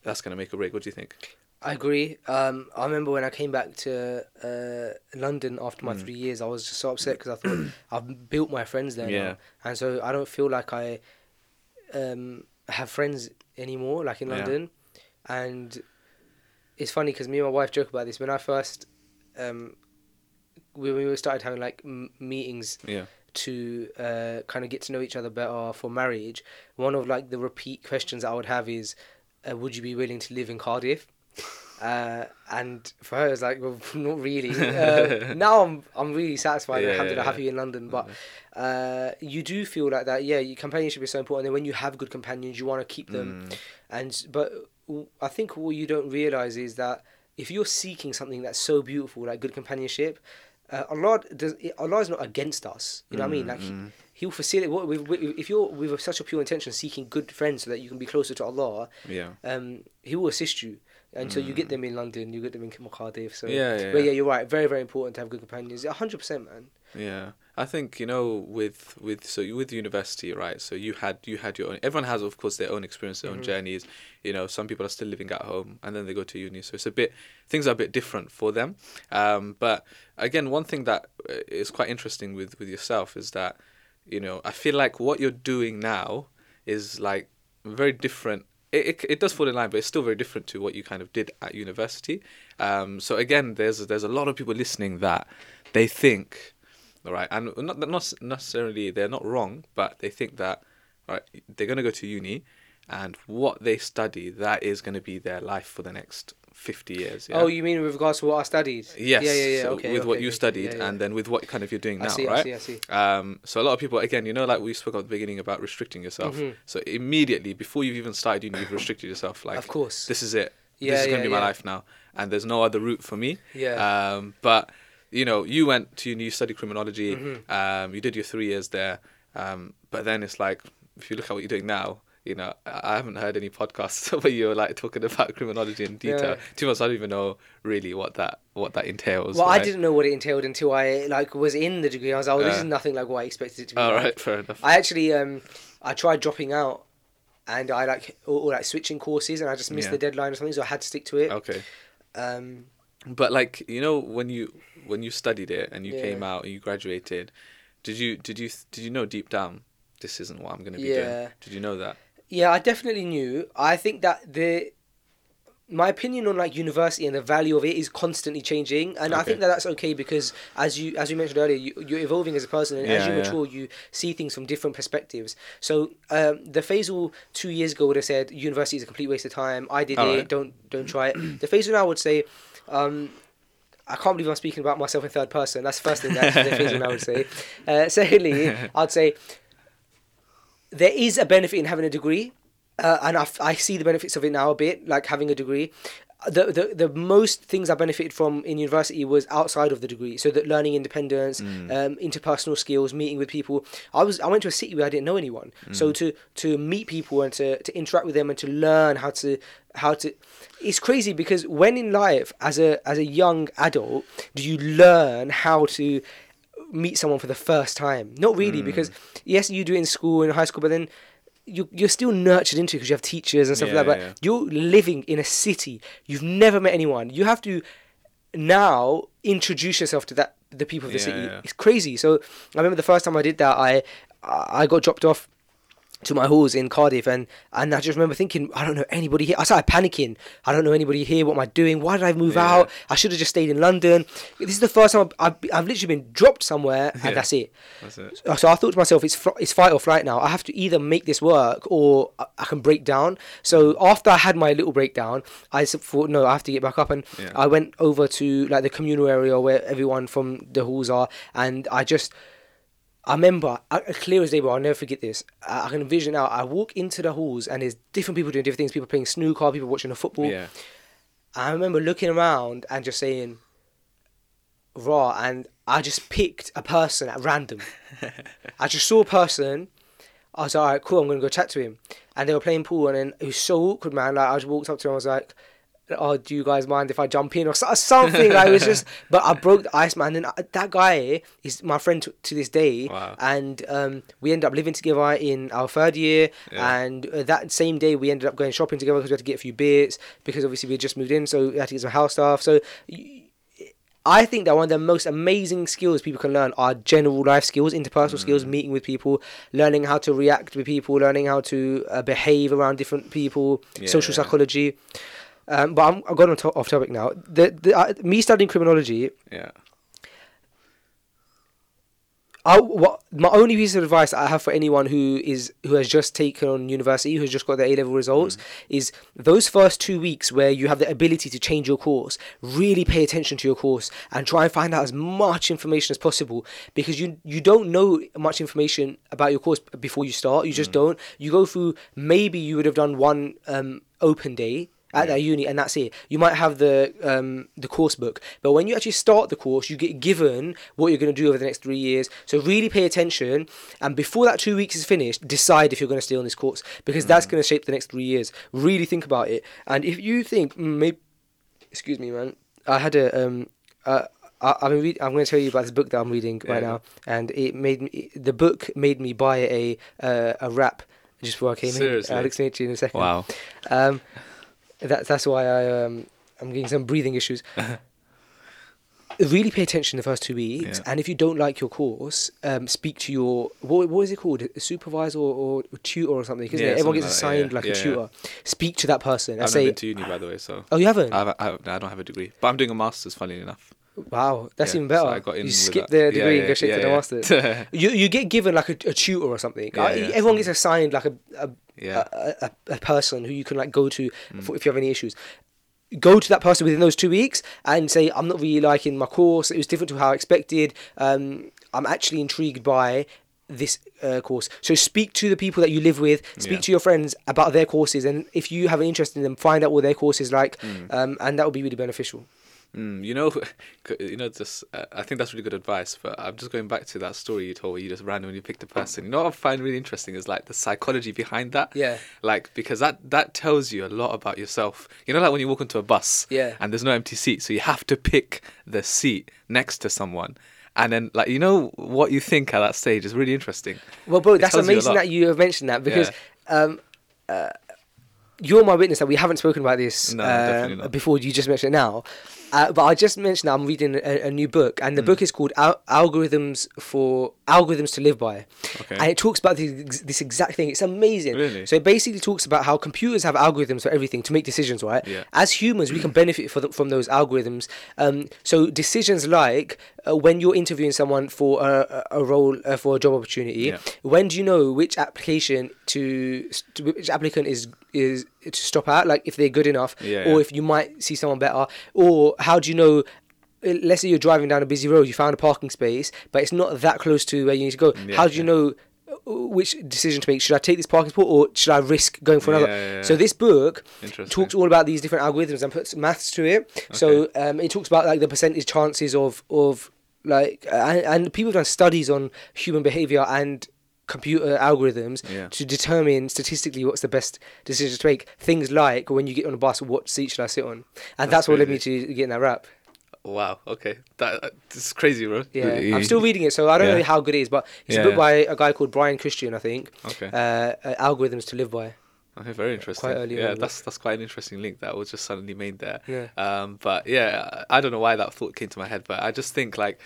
Speaker 2: that's going to make a break. What do you think?
Speaker 1: I agree. Um, I remember when I came back to uh, London after my three years, I was just so upset because I thought [clears throat] I've built my friends there
Speaker 2: Yeah.
Speaker 1: now, and so I don't feel like I um, have friends anymore, like in
Speaker 2: Yeah.
Speaker 1: London. And it's funny because me and my wife joke about this. When I first, um, when we started having like m- meetings
Speaker 2: Yeah.
Speaker 1: to uh, kind of get to know each other better for marriage, one of like the repeat questions I would have is, uh, "Would you be willing to live in Cardiff?" Uh, and for her, it's like, well, [laughs] not really. Uh, [laughs] now I'm I'm really satisfied
Speaker 2: Yeah,
Speaker 1: and alhamdulillah,
Speaker 2: yeah, yeah.
Speaker 1: happy in London. But uh, you do feel like that, yeah. Your companionship is so important. And when you have good companions, you want to keep them.
Speaker 2: Mm.
Speaker 1: And but I think what you don't realize is that if you're seeking something that's so beautiful, like good companionship, uh, Allah does. Allah is not against us. You know what I mean? Like he, He'll facilitate. What if you're with such a pure intention, seeking good friends so that you can be closer to Allah,
Speaker 2: Yeah.
Speaker 1: um, He will assist you. And so you get them in London, you get them in Cardiff. So
Speaker 2: Yeah, yeah,
Speaker 1: but
Speaker 2: yeah.
Speaker 1: you're right. Very, very important to have good companions. hundred percent, man.
Speaker 2: Yeah, I think you know with with so you- with university, right? So you had you had your own. Everyone has, of course, their own experience, their own journeys. You know, some people are still living at home, and then they go to uni. So it's a bit things are a bit different for them. Um, but again, one thing that uh, quite interesting with with yourself is that you know I feel like what you're doing now is like very different. It, it, it does fall in line, but it's still very different to what you kind of did at university. Um, so again, there's there's a lot of people listening that they think all right and not not necessarily they're not wrong but they think that all right they're going to go to uni and what they study that is going to be their life for the next 50 years yeah?
Speaker 1: Oh, you mean with regards to what I studied?
Speaker 2: yes
Speaker 1: Yeah, yeah, yeah.
Speaker 2: so
Speaker 1: okay.
Speaker 2: with what
Speaker 1: okay,
Speaker 2: you studied
Speaker 1: Yeah, yeah.
Speaker 2: and then with what kind of you're doing now, I
Speaker 1: see, I
Speaker 2: right
Speaker 1: see, I see.
Speaker 2: um so a lot of people again you know like we spoke at the beginning about restricting yourself
Speaker 1: Mhm.
Speaker 2: so immediately before you've even started uni you've restricted yourself like
Speaker 1: of course.
Speaker 2: this is it
Speaker 1: Yeah,
Speaker 2: this is going to be my life now and there's no other route for me
Speaker 1: Yeah.
Speaker 2: um, but you know, you went to uni, you studied criminology.
Speaker 1: Mm-hmm.
Speaker 2: Um, you did your three years there. Um, but then it's like, if you look at what you're doing now, you know, I haven't heard any podcasts [laughs] where you're like talking about criminology in detail.
Speaker 1: Yeah.
Speaker 2: To be honest, I don't even know really what that what that entails.
Speaker 1: well, I didn't know what it entailed until I like was in the degree. I was like, oh, this
Speaker 2: Uh.
Speaker 1: is nothing like what I expected it to be.
Speaker 2: All
Speaker 1: like.
Speaker 2: right, fair enough.
Speaker 1: I actually um I tried dropping out and I like or, or like switching courses and I just missed
Speaker 2: Yeah.
Speaker 1: the deadline or something, so I had to stick to it.
Speaker 2: Okay,
Speaker 1: Um,
Speaker 2: but like you know, when you when you studied it and you
Speaker 1: Yeah.
Speaker 2: came out and you graduated, did you did you did you know deep down this isn't what I'm going to be doing? Did you know that?
Speaker 1: Yeah, I definitely knew. I think that the my opinion on like university and the value of it is constantly changing, and I think that that's okay because as you as you mentioned earlier, you, you're evolving as a person, and as you
Speaker 2: yeah.
Speaker 1: mature, you see things from different perspectives. So um, the Faisal two years ago would have said university is a complete waste of time. I did
Speaker 2: All
Speaker 1: it.
Speaker 2: right.
Speaker 1: Don't don't try it. the Faisal now would say. Um, I can't believe I'm speaking about myself in third person. That's the first thing that the Faisal I would say. [laughs] Uh, secondly, I'd say there is a benefit in having a degree, uh, and I, f- I see the benefits of it now a bit, like having a degree. The, the the most things I benefited from in university was outside of the degree, so that learning independence,
Speaker 2: Mm.
Speaker 1: um, interpersonal skills, meeting with people. I was I went to a city where I didn't know anyone,
Speaker 2: Mm.
Speaker 1: so to to meet people and to, to interact with them and to learn how to how to it's crazy because when in life as a as a young adult do you learn how to meet someone for the first time. Not
Speaker 2: Mm.
Speaker 1: really, because yes, you do it in school in high school, but then you you're still nurtured into because you have teachers and stuff
Speaker 2: Yeah,
Speaker 1: like that. But
Speaker 2: yeah.
Speaker 1: you're living in a city. You've never met anyone. You have to now introduce yourself to that the people of the
Speaker 2: Yeah,
Speaker 1: city. It's crazy. So I remember the first time I did that, I I got dropped off to my halls in Cardiff, and and I just remember thinking, I don't know anybody here. I started panicking. I don't know anybody here. What am I doing? Why did I move
Speaker 2: Yeah.
Speaker 1: out? I should have just stayed in London. This is the first time I've, I've, I've literally been dropped somewhere, and
Speaker 2: Yeah.
Speaker 1: that's it.
Speaker 2: That's it.
Speaker 1: So I thought to myself, it's fr- it's fight or flight now. I have to either make this work or I, I can break down. So after I had my little breakdown, I thought, no, I have to get back up, and
Speaker 2: Yeah.
Speaker 1: I went over to like the communal area where everyone from the halls are, and I just. I remember, I, clear as day, but I'll never forget this. I, I can envision now. I walk into the halls and there's different people doing different things. People playing snooker, people watching the football.
Speaker 2: Yeah.
Speaker 1: I remember looking around and just saying, raw, and I just picked a person at random. [laughs] I just saw a person. I was like, all right, cool, I'm going to go chat to him. And they were playing pool, and then it was so awkward, man. Like, I just walked up to him, I was like, oh, do you guys mind if I jump in or something? I was just, [laughs] but I broke the ice, man. And I- that guy is my friend to, to this day.
Speaker 2: Wow.
Speaker 1: And um, we ended up living together in our third year.
Speaker 2: Yeah.
Speaker 1: And uh, that same day, we ended up going shopping together because we had to get a few bits, because obviously we had just moved in, so we had to get some house stuff. So, y- I think that one of the most amazing skills people can learn are general life skills, interpersonal skills, meeting with people, learning how to react with people, learning how to uh, behave around different people, social
Speaker 2: Yeah.
Speaker 1: psychology. Um, but I'm, I've gone on to- off topic now. The, the, uh, me studying criminology,
Speaker 2: Yeah.
Speaker 1: I, what my only piece of advice I have for anyone who is who has just taken on university, who has just got their A level results, is those first two weeks where you have the ability to change your course. Really pay attention to your course and try and find out as much information as possible because you you don't know much information about your course before you start. You just don't. You go through. Maybe you would have done one um, open day at that uni and that's it you might have the um, the course book but when you actually start the course you get given what you're going to do over the next three years so really pay attention and before that two weeks is finished decide if you're going to stay on this course because that's going to shape the next three years really think about it and if you think mm, maybe excuse me man i had a um uh, I, been read, I'm going to tell you about this book that I'm reading right
Speaker 2: Yeah.
Speaker 1: now, and it made me. The book made me buy a uh, a wrap just before I came
Speaker 2: Seriously?
Speaker 1: in. I'll explain it to you in a second.
Speaker 2: Wow.
Speaker 1: Um, that, that's why I um, I'm getting some breathing issues. [laughs] really pay attention the first two weeks,
Speaker 2: Yeah.
Speaker 1: and if you don't like your course, um, speak to your what, what is it called, a supervisor or, or tutor or something? Because
Speaker 2: Yeah,
Speaker 1: everyone gets
Speaker 2: like that, yeah,
Speaker 1: assigned like
Speaker 2: yeah,
Speaker 1: a tutor. Speak to that person and
Speaker 2: I've
Speaker 1: say,
Speaker 2: never been to uni, by the way, so.
Speaker 1: "Oh, you haven't?
Speaker 2: I, have, I, have, I don't have a degree, but I'm doing a master's. Funny enough,
Speaker 1: wow, that's
Speaker 2: Yeah,
Speaker 1: even
Speaker 2: so
Speaker 1: better.
Speaker 2: I got in
Speaker 1: you skip
Speaker 2: that.
Speaker 1: the
Speaker 2: Yeah,
Speaker 1: degree and go straight
Speaker 2: yeah,
Speaker 1: to the
Speaker 2: yeah.
Speaker 1: master. [laughs] you you get given like a, a tutor or something.
Speaker 2: Yeah, yeah,
Speaker 1: everyone gets assigned like a a,
Speaker 2: Yeah.
Speaker 1: a, a, a person who you can like go to for, if you have any issues. Go to that person within those two weeks and say, "I'm not really liking my course. It was different to how I expected. Um, I'm actually intrigued by." This uh, course. So speak to the people that you live with. Speak
Speaker 2: Yeah.
Speaker 1: to your friends about their courses, and if you have an interest in them, find out what their course is like, um, and that will be really beneficial.
Speaker 2: Mm, you know, [laughs] you know, just uh, I think that's really good advice. But I'm just going back to that story you told, where you just randomly picked a person. You know, what I find really interesting is like the psychology behind that.
Speaker 1: Yeah.
Speaker 2: Like because that that tells you a lot about yourself. You know, like when you walk into a bus.
Speaker 1: Yeah.
Speaker 2: And there's no empty seat, so you have to pick the seat next to someone. And then, like you know, what you think at that stage is really interesting.
Speaker 1: Well, bro,
Speaker 2: It
Speaker 1: that's
Speaker 2: tells you
Speaker 1: amazing that you have mentioned that because um, uh, you're my witness that we haven't spoken about this
Speaker 2: No,
Speaker 1: um, before. You just mentioned it now. Uh, but I just mentioned that I'm reading a, a new book, and the
Speaker 2: Mm.
Speaker 1: book is called Al- "Algorithms for Algorithms to Live By,"
Speaker 2: Okay.
Speaker 1: and it talks about this, this exact thing. It's amazing.
Speaker 2: Really?
Speaker 1: So it basically talks about how computers have algorithms for everything to make decisions. Right?
Speaker 2: Yeah.
Speaker 1: As humans, we can benefit the, from those algorithms. Um, so decisions like uh, when you're interviewing someone for a, a role uh, for a job opportunity,
Speaker 2: Yeah.
Speaker 1: when do you know which application to, to which applicant is is to stop at like if they're good enough
Speaker 2: Yeah,
Speaker 1: or
Speaker 2: yeah.
Speaker 1: if you might see someone better or how do you know uh, let's say you're driving down a busy road you found a parking space but it's not that close to where you need to go
Speaker 2: Yeah,
Speaker 1: how do you
Speaker 2: yeah.
Speaker 1: know which decision to make. Should I take this parking spot or should I risk going for another?
Speaker 2: Yeah, yeah,
Speaker 1: So this book talks all about these different algorithms and puts maths to it. So um, it talks about like the percentage chances of of like and, and people have done studies on human behavior and computer algorithms
Speaker 2: Yeah.
Speaker 1: to determine statistically what's the best decision to make. Things like when you get on a bus, what seat should I sit on? And that's,
Speaker 2: That's
Speaker 1: what led me to getting that rap.
Speaker 2: Wow. Okay. That uh, this is crazy, bro.
Speaker 1: Yeah,
Speaker 2: You-
Speaker 1: I'm still reading it, so I don't
Speaker 2: Yeah.
Speaker 1: know how good it is, but it's
Speaker 2: Yeah,
Speaker 1: a book
Speaker 2: yeah.
Speaker 1: by a guy called Brian Christian, I think.
Speaker 2: Okay.
Speaker 1: Uh, uh, algorithms to live by.
Speaker 2: Okay, very interesting.
Speaker 1: Quite early
Speaker 2: yeah,
Speaker 1: on,
Speaker 2: that's that's quite an interesting link that was just suddenly made there.
Speaker 1: Yeah.
Speaker 2: Um, but yeah, I don't know why that thought came to my head, but I just think like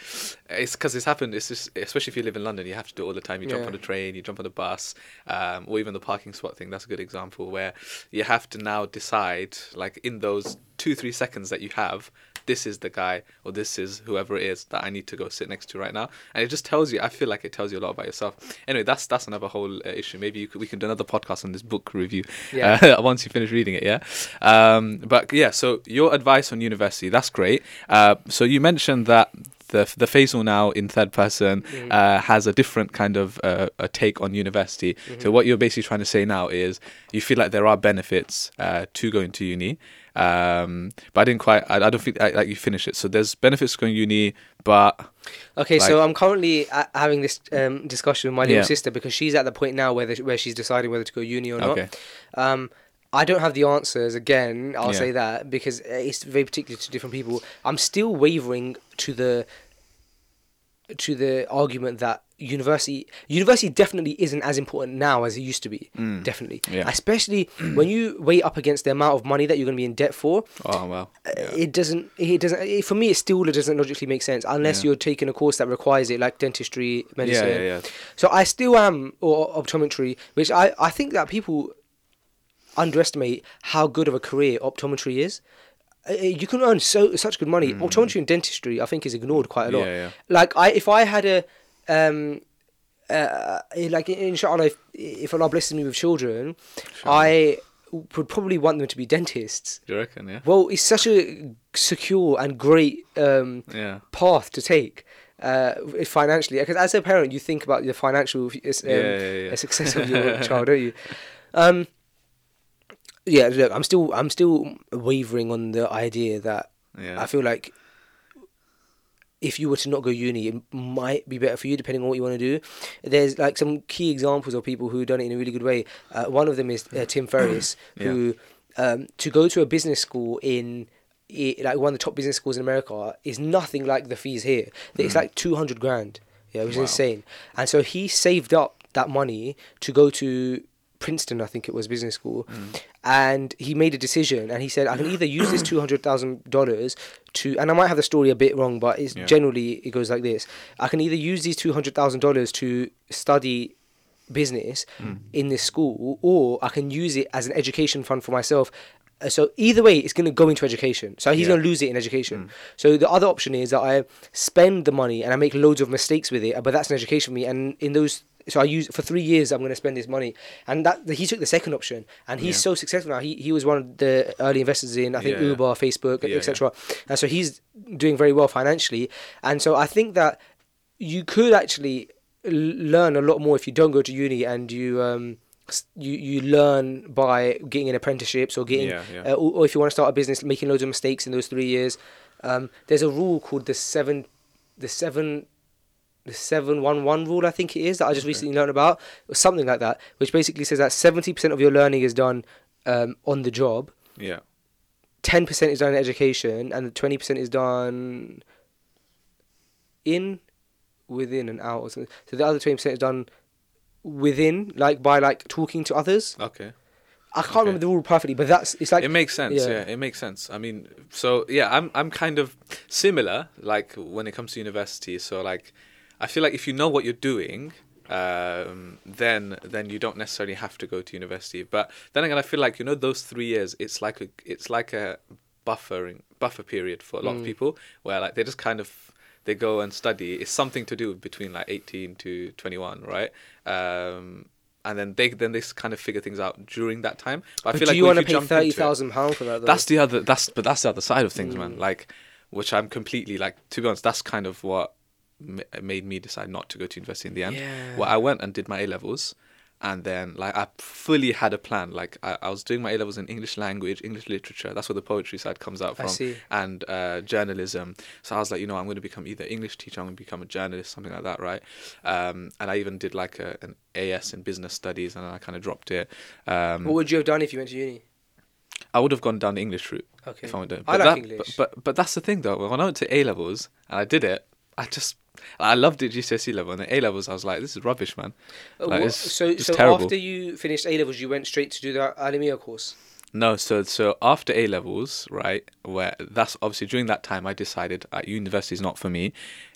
Speaker 2: it's because it's happened. It's just especially if you live in London, you have to do it all the time. You jump
Speaker 1: Yeah.
Speaker 2: on a train, you jump on a bus, um, or even the parking spot thing. That's a good example where you have to now decide, like in those two three seconds that you have. This is the guy, or this is whoever it is that I need to go sit next to right now, and it just tells you. I feel like it tells you a lot about yourself. Anyway, that's that's another whole uh, issue. Maybe you could, we can do another podcast on this book review.
Speaker 1: Yeah.
Speaker 2: Uh, [laughs] once you finish reading it, yeah. Um, but yeah, so your advice on university, that's great. Uh, so you mentioned that the the Faisal now in third person
Speaker 1: Mm-hmm.
Speaker 2: uh, has a different kind of uh, a take on university.
Speaker 1: Mm-hmm.
Speaker 2: So what you're basically trying to say now is you feel like there are benefits uh, to going to uni. Um, but I didn't quite. I, I don't think I, like you finish it. So there's benefits to going uni, but
Speaker 1: Okay, so I'm currently uh, having this um, discussion with my little
Speaker 2: Yeah.
Speaker 1: sister because she's at the point now where the, where she's deciding whether to go uni or not. Um, I don't have the answers. Again, I'll
Speaker 2: Yeah.
Speaker 1: say that because it's very particular to different people. I'm still wavering to the to the argument that university university definitely isn't as important now as it used to be. Definitely,
Speaker 2: Mm. Yeah.
Speaker 1: especially [clears throat] when you weigh up against the amount of money that you're going to be in debt for.
Speaker 2: oh well. Yeah.
Speaker 1: It doesn't. It doesn't. It, for me, it still doesn't logically make sense unless
Speaker 2: Yeah.
Speaker 1: you're taking a course that requires it, like dentistry, medicine.
Speaker 2: yeah, yeah.
Speaker 1: So I still am, or optometry, which I I think that people underestimate how good of a career optometry is. Uh, You can earn so such good money. Optometry and dentistry, I think, is ignored quite a lot.
Speaker 2: Mm. Yeah, yeah.
Speaker 1: Like I, if I had a, um, uh, like inshallah, if, if Allah blesses me with children, I would probably want them to be dentists.
Speaker 2: Do you reckon? Yeah.
Speaker 1: Well, it's such a secure and great um,
Speaker 2: Yeah.
Speaker 1: path to take uh, financially. Because as a parent, you think about the financial um,
Speaker 2: Yeah, yeah, yeah.
Speaker 1: success of your [laughs] child, don't you? Um, yeah, look, I'm still I'm still wavering on the idea that
Speaker 2: Yeah.
Speaker 1: I feel like if you were to not go uni, it might be better for you, depending on what you want to do. There's like some key examples of people who've done it in a really good way. Uh, one of them is uh, Tim Ferriss, [clears throat] who um, to go to a business school in i like one of the top business schools in America is nothing like the fees here. It's like two hundred grand. Yeah, it was
Speaker 2: Wow.
Speaker 1: insane. And so he saved up that money to go to Princeton, I think it was business school, mm. and he made a decision. And he said, I can either use this [clears throat] two hundred thousand dollars to, and I might have the story a bit wrong, but it's
Speaker 2: Yeah.
Speaker 1: generally it goes like this: I can either use these two hundred thousand dollars to study business mm. in this school, or I can use it as an education fund for myself. Uh, So either way, it's going to go into education. So he's
Speaker 2: Yeah.
Speaker 1: going to lose it in education. So the other option is that I spend the money and I make loads of mistakes with it, but that's an education for me. And in those, so I use for three years, I'm going to spend this money. And that he took the second option, and he's
Speaker 2: Yeah.
Speaker 1: so successful now. He he was one of the early investors in I think
Speaker 2: Yeah.
Speaker 1: Uber, Facebook,
Speaker 2: Yeah,
Speaker 1: etc. And so he's doing very well financially. And so I think that you could actually l- learn a lot more if you don't go to uni and you um you you learn by getting an apprenticeships or getting
Speaker 2: Yeah, yeah.
Speaker 1: Uh, or, or if you want to start a business making loads of mistakes in those three years um there's a rule called the seven the seven the 711 rule i think it is that i just recently learned about or something like that which basically says that 70% of your learning is done um, on the job
Speaker 2: Yeah.
Speaker 1: 10% is done in education and 20% is done in within and out or something. so the other 20% is done within like by like talking to others
Speaker 2: Okay.
Speaker 1: i can't
Speaker 2: Okay.
Speaker 1: remember the rule perfectly but that's it's like
Speaker 2: it makes sense.
Speaker 1: yeah.
Speaker 2: Yeah. it makes sense. I mean, so yeah, I'm I'm kind of similar. Like when it comes to university, so like, I feel like if you know what you're doing, um, then then you don't necessarily have to go to university. But then again, I feel like you know those three years, it's like a it's like a buffering buffer period for a lot of people where like they just kind of they go and study. It's something to do between like 18 to 21, right? Um, and then they then they kind of figure things out during that time. But, I feel
Speaker 1: do
Speaker 2: like
Speaker 1: you want to pay
Speaker 2: into
Speaker 1: 30,000 pounds for that though?
Speaker 2: that's the other that's but that's the other side of things
Speaker 1: Mm.
Speaker 2: man like which i'm completely like to be honest that's kind of what m- made me decide not to go to university in the end.
Speaker 1: Yeah.
Speaker 2: Well, I went and did my A levels, and then like I fully had a plan. Like I, I was doing my A levels in English language, English literature. That's where the poetry side comes out
Speaker 1: I
Speaker 2: from, and uh, journalism. So I was like, you know, I'm going to become either English teacher, I'm going to become a journalist, something like that, right? Um, and I even did like a, an AS in business studies, and I kind of dropped it. Um,
Speaker 1: What would you have done if you went to uni?
Speaker 2: I would have gone down the English route
Speaker 1: Okay.
Speaker 2: if I went down.
Speaker 1: I
Speaker 2: But
Speaker 1: like
Speaker 2: that,
Speaker 1: English.
Speaker 2: But, but but that's the thing though. When I went to A levels and I did it, I just I loved it GCSE level and the A levels. I was like, this is rubbish, man.
Speaker 1: Uh,
Speaker 2: Like, it's-
Speaker 1: so
Speaker 2: it's
Speaker 1: so
Speaker 2: terrible.
Speaker 1: after you finished A levels, you went straight to do the Alimiyyah course.
Speaker 2: No, so so after A levels, right? Where that's obviously during that time, I decided uh, university is not for me.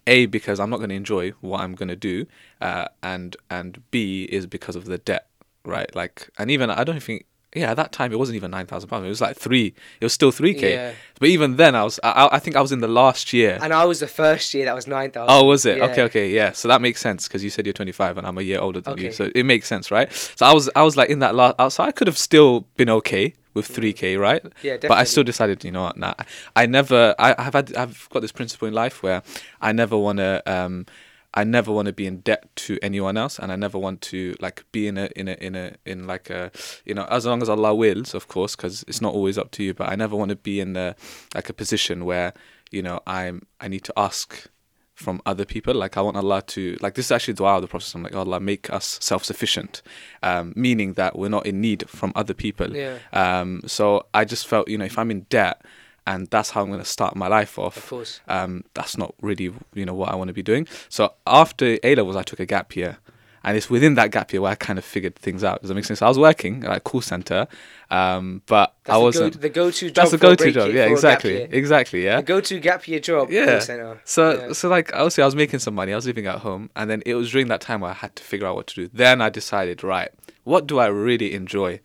Speaker 2: A because I'm not going to enjoy what I'm going to do, uh, and and B is because of the debt, right? Like, and even I don't think. Yeah, at that time it wasn't even nine thousand pounds. It was like three. It was still three k.
Speaker 1: Yeah.
Speaker 2: But even then, I was. I, I think I was in the last year.
Speaker 1: And I was the first year that was nine thousand.
Speaker 2: Oh, was it?
Speaker 1: Yeah.
Speaker 2: Okay, okay, yeah. So that makes sense because you said you're 25 and I'm a year older than you, so it makes sense, right? So I was, I was like in that last. So I could have still been okay with 3k, right?
Speaker 1: Mm. Yeah,
Speaker 2: But I still decided, you know what? Nah, I never. I have had. I've got this principle in life where I never want to. Um, I never want to be in debt to anyone else, and I never want to like be in a in a in a in like a you know as long as Allah wills, of course, because it's not always up to you. But I never want to be in the like a position where you know I'm I need to ask from other people. Like I want Allah to like this is actually dua of the Prophet. I'm like Allah make us self sufficient, um, meaning that we're not in need from other people.
Speaker 1: Yeah.
Speaker 2: Um, so I just felt you know if I'm in debt and that's how I'm going to start my life off.
Speaker 1: Of course.
Speaker 2: Um, that's not really you know what I want to be doing. So after A levels, I took a gap year. And it's within that gap year where I kind of figured things out. Does that make sense? I was working at a call center, um, but
Speaker 1: That's
Speaker 2: I wasn't.
Speaker 1: Go, the go-to job.
Speaker 2: that's the
Speaker 1: a
Speaker 2: go-to job. Yeah,
Speaker 1: for a gap
Speaker 2: exactly, exactly. Yeah.
Speaker 1: The go-to gap year job.
Speaker 2: Yeah.
Speaker 1: Call center.
Speaker 2: So
Speaker 1: Yeah.
Speaker 2: so like obviously I was making some money. I was living at home, and then it was during that time where I had to figure out what to do. Then I decided, right, what do I really enjoy?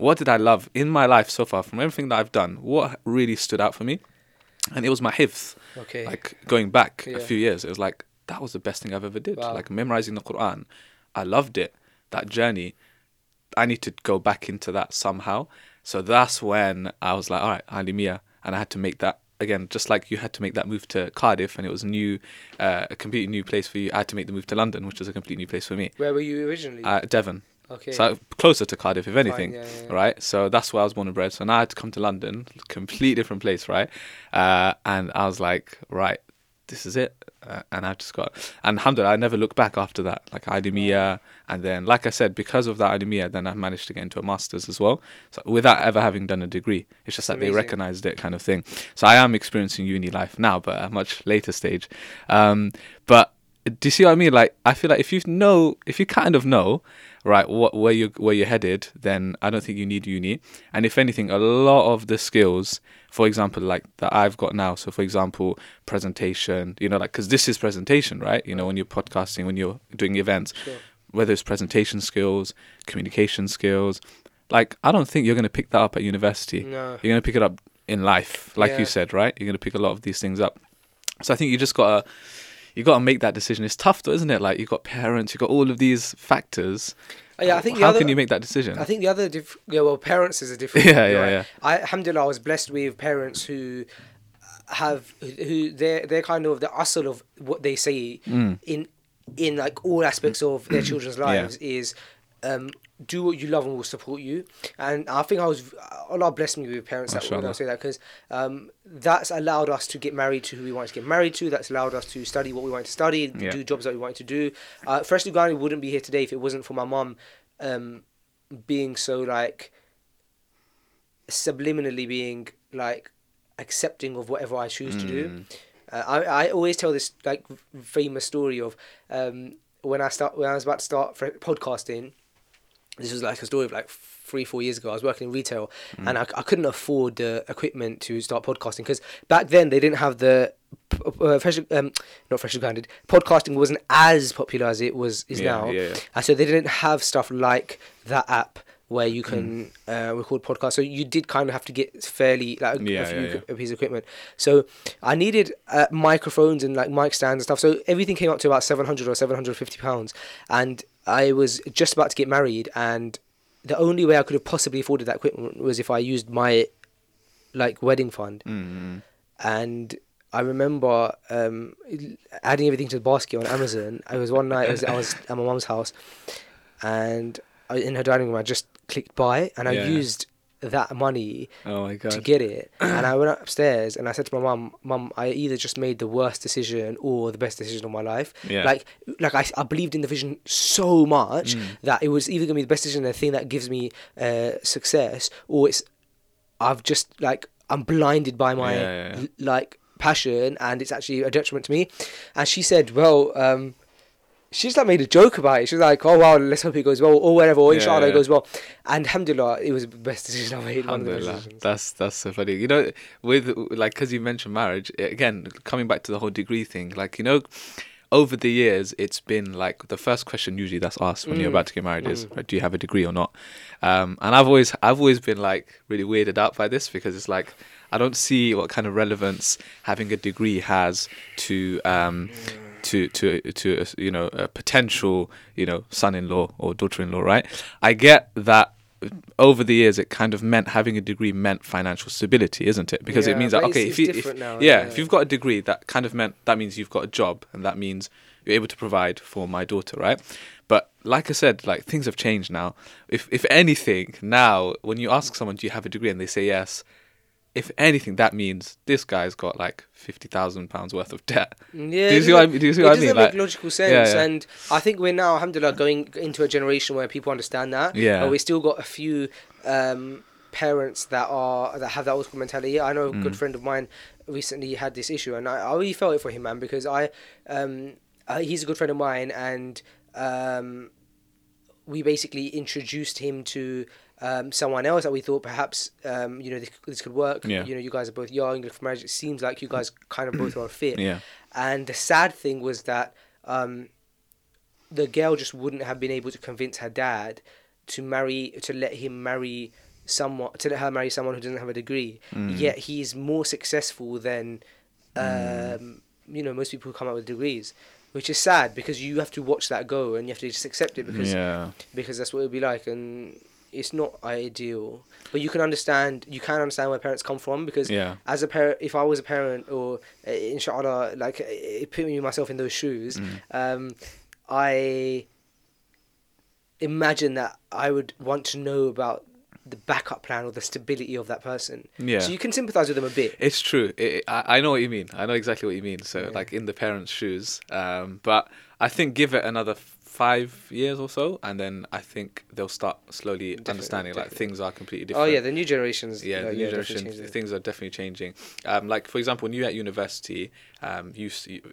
Speaker 2: What did I love in my life so far from everything that I've done? What really stood out for me? And it was my hifz.
Speaker 1: Okay.
Speaker 2: Like going back
Speaker 1: Yeah.
Speaker 2: a few years, it was like that was the best thing I've ever did.
Speaker 1: Wow.
Speaker 2: Like memorizing the Quran, I loved it. That journey, I need to go back into that somehow. So that's when I was like, all right, Alimiyyah, and I had to make that again, just like you had to make that move to Cardiff, and it was new, uh, a completely new place for you. I had to make the move to London, which was a completely new place for me.
Speaker 1: Where were you originally?
Speaker 2: Uh, Devon.
Speaker 1: Okay.
Speaker 2: So closer to Cardiff, if anything,
Speaker 1: yeah, yeah, yeah.
Speaker 2: right? So that's where I was born and bred. So now I had to come to London, completely different place, right? Uh, and I was like, right, this is it. Uh, and I just got, and alhamdulillah, I never looked back after that. Like Idemia, and then, like I said, because of that Idemia, then I managed to get into a master's as well. So without ever having done a degree, it's just that they recognized it, kind of thing. So I am experiencing uni life now, but at a much later stage. Um, but do you see what I mean? Like, I feel like if you know, if you kind of know, right, what where you where you're headed, then I don't think you need uni. And if anything, a lot of the skills, for example, like that I've got now. So, for example, presentation. You know, like because this is presentation, right? You know, when you're podcasting, when you're doing events,
Speaker 1: Sure.
Speaker 2: whether it's presentation skills, communication skills. Like, I don't think you're going to pick that up at university.
Speaker 1: No.
Speaker 2: You're going to pick it up in life, like
Speaker 1: Yeah.
Speaker 2: you said, right? You're going to pick a lot of these things up. So I think you just gotta you gotta make that decision. It's tough though, isn't it? Like you've got parents, you've got all of these factors.
Speaker 1: Oh, yeah, I think the
Speaker 2: how
Speaker 1: other-
Speaker 2: can you make that decision?
Speaker 1: I think the other, diff- yeah, well, parents is a different. [laughs]
Speaker 2: Yeah, yeah,
Speaker 1: right.
Speaker 2: yeah.
Speaker 1: I, alhamdulillah, I was blessed with parents who have who they're they're kind of the hustle of what they say
Speaker 2: Mm.
Speaker 1: in in like all aspects of their children's [clears throat] lives is um do what you love and we'll support you and i think i was allah blessed me with parents that when i say that because um that's allowed us to get married to who we wanted to get married to that's allowed us to study what we wanted to study
Speaker 2: Yeah.
Speaker 1: do jobs that we wanted to do uh Freshly Grounded wouldn't be here today if it wasn't for my mum um being so like subliminally being like accepting of whatever I choose to do.
Speaker 2: Mm.
Speaker 1: Uh, I I always tell this like famous story of um when I start when I was about to start podcasting. This was like a story of like three four years ago. I was working in retail and I, I couldn't afford the equipment to start podcasting because back then they didn't have the uh, fresh um not freshly grounded podcasting wasn't as popular as it was is
Speaker 2: Yeah,
Speaker 1: now
Speaker 2: yeah, yeah.
Speaker 1: and so they didn't have stuff like that app where you can
Speaker 2: Mm.
Speaker 1: uh, record podcasts. So you did kind of have to get fairly like a,
Speaker 2: Yeah,
Speaker 1: a few
Speaker 2: yeah, yeah.
Speaker 1: piece of equipment. So I needed uh, microphones and like mic stands and stuff. So everything came up to about seven hundred or seven hundred fifty pounds, and I was just about to get married, and the only way I could have possibly afforded that equipment was if I used my like wedding fund
Speaker 2: Mm.
Speaker 1: and I remember um, adding everything to the basket on Amazon. It was one night. It was, I was at my [laughs] mum's house, and in her dining room, I just clicked buy, and I
Speaker 2: Yeah.
Speaker 1: used that money
Speaker 2: Oh my
Speaker 1: to get it. [clears throat] and I went upstairs and I said to my mum, "Mum, I either just made the worst decision or the best decision of my life."
Speaker 2: Yeah.
Speaker 1: Like, like I, I believed in the vision so much
Speaker 2: Mm.
Speaker 1: that it was either gonna be the best decision, the thing that gives me uh, success, or it's I've just like I'm blinded by my
Speaker 2: yeah, yeah.
Speaker 1: like passion, and it's actually a detriment to me. And she said, "Well." um she just like made a joke about it. She was like, "Oh wow, let's hope it goes well, or whatever, or
Speaker 2: Yeah,
Speaker 1: inshallah it
Speaker 2: yeah.
Speaker 1: goes well." And alhamdulillah, it was the best decision I made. One of the best
Speaker 2: Alhamdulillah. That's that's so funny. You know, with like because you mentioned marriage again, coming back to the whole degree thing. Like you know, over the years, it's been like the first question usually that's asked when you're
Speaker 1: Mm.
Speaker 2: about to get married is, right, "Do you have a degree or not?" Um, and I've always I've always been like really weirded out by this because it's like I don't see what kind of relevance having a degree has to. Um, to to to uh, you know a potential you know son-in-law or daughter-in-law right? I get that over the years it kind of meant having a degree meant financial stability isn't it? Because
Speaker 1: Yeah,
Speaker 2: it means that okay if you if,
Speaker 1: now,
Speaker 2: yeah,
Speaker 1: yeah,
Speaker 2: if you've got a degree that kind of meant that means you've got a job and that means you're able to provide for my daughter right? But like i said like things have changed now. If if anything now when you ask someone do you have a degree? and they say yes if anything that means this guy's got like 50,000 pounds worth of debt [laughs]
Speaker 1: Yeah,
Speaker 2: do you
Speaker 1: it
Speaker 2: see what I mean? Do you see
Speaker 1: it
Speaker 2: what I
Speaker 1: doesn't
Speaker 2: mean?
Speaker 1: make
Speaker 2: Like-
Speaker 1: logical sense,
Speaker 2: Yeah, yeah.
Speaker 1: and I think we're now, alhamdulillah, going into a generation where people understand that.
Speaker 2: Yeah.
Speaker 1: but we still got a few um, parents that are that have that old school mentality. I know a
Speaker 2: Mm.
Speaker 1: good friend of mine recently had this issue, and I, I really felt it for him, man, because I, um, uh, he's a good friend of mine, and um, we basically introduced him to um, someone else that we thought perhaps um, you know this, this could work.
Speaker 2: Yeah.
Speaker 1: You know, you guys are both young, you're for marriage. It seems like you guys kind of both are fit.
Speaker 2: yeah
Speaker 1: And the sad thing was that um, the girl just wouldn't have been able to convince her dad to marry to let him marry someone to let her marry someone who doesn't have a degree.
Speaker 2: Mm.
Speaker 1: Yet he's more successful than um, you know most people who come out with degrees, which is sad because you have to watch that go and you have to just accept it because
Speaker 2: yeah
Speaker 1: because that's what it would be like and it's not ideal but you can understand you can understand where parents come from because
Speaker 2: yeah
Speaker 1: as a parent if i was a parent or uh, inshallah like uh, putting myself in those shoes
Speaker 2: Mm.
Speaker 1: um i imagine that i would want to know about the backup plan or the stability of that person
Speaker 2: yeah
Speaker 1: so you can sympathize with them a bit
Speaker 2: It's true. It, I, I know what you mean. I know exactly what you mean. So,
Speaker 1: Yeah.
Speaker 2: like in the parents' shoes. Um, but I think give it another five years or so, and then I think they'll start slowly
Speaker 1: Definitely,
Speaker 2: understanding like things are completely different.
Speaker 1: oh yeah the new generations
Speaker 2: yeah, the new generation, things are definitely changing. Um, like for example, when you were at university, um, you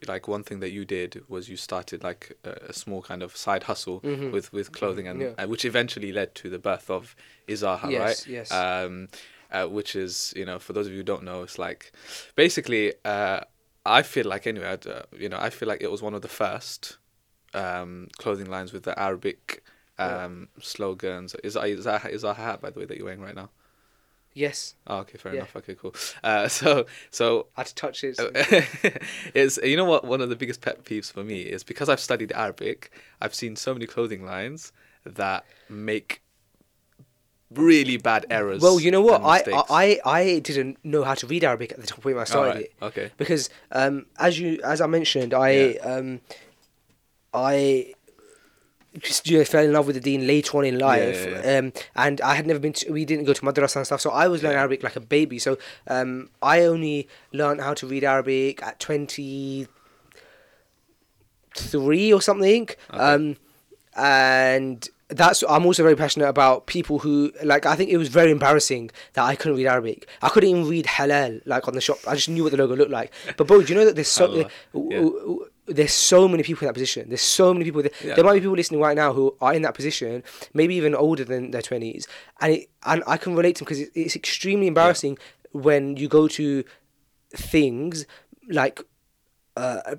Speaker 2: like one thing that you did was you started like a, a small kind of side hustle
Speaker 1: Mhm.
Speaker 2: with with clothing, and
Speaker 1: Yeah.
Speaker 2: uh, which eventually led to the birth of Izaha,
Speaker 1: Yes,
Speaker 2: right?
Speaker 1: yes.
Speaker 2: Um, uh, which is you know for those of you who don't know, it's like basically uh, I feel like anyway, I'd, uh, you know, I feel like it was one of the first um, clothing lines with the Arabic
Speaker 1: Yeah.
Speaker 2: um, slogans. Is that is that is that a hat by the way that you're wearing right now?
Speaker 1: yes
Speaker 2: Oh, okay, fair
Speaker 1: Yeah.
Speaker 2: enough. Okay, cool. Uh, [laughs] so, so
Speaker 1: i had to touch it [laughs]
Speaker 2: it's you know what one of the biggest pet peeves for me is because I've studied Arabic. I've seen so many clothing lines that make really bad errors.
Speaker 1: Well, you know what? I. I I didn't know how to read Arabic at the point when I started
Speaker 2: Alright,
Speaker 1: it
Speaker 2: Okay.
Speaker 1: because um, as you as I mentioned, I
Speaker 2: Yeah.
Speaker 1: um, I just you know, fell in love with the deen later on in life,
Speaker 2: yeah,
Speaker 1: Um, and I had never been. To, we didn't go to madrasa and stuff, so I was learning Arabic like a baby. So um, I only learned how to read Arabic at twenty three or something. Um, and that's I'm also very passionate about people who like I think it was very embarrassing that I couldn't read Arabic. I couldn't even read halal like on the shop. I just knew what the logo looked like. But bro, do you know that there's so
Speaker 2: Allah,
Speaker 1: w- w- there's so many people in that position. There's so many people. There,
Speaker 2: Yeah.
Speaker 1: there might be people listening right now who are in that position, maybe even older than their twenties, and it, and I can relate to them because it, it's extremely embarrassing when you go to things like uh,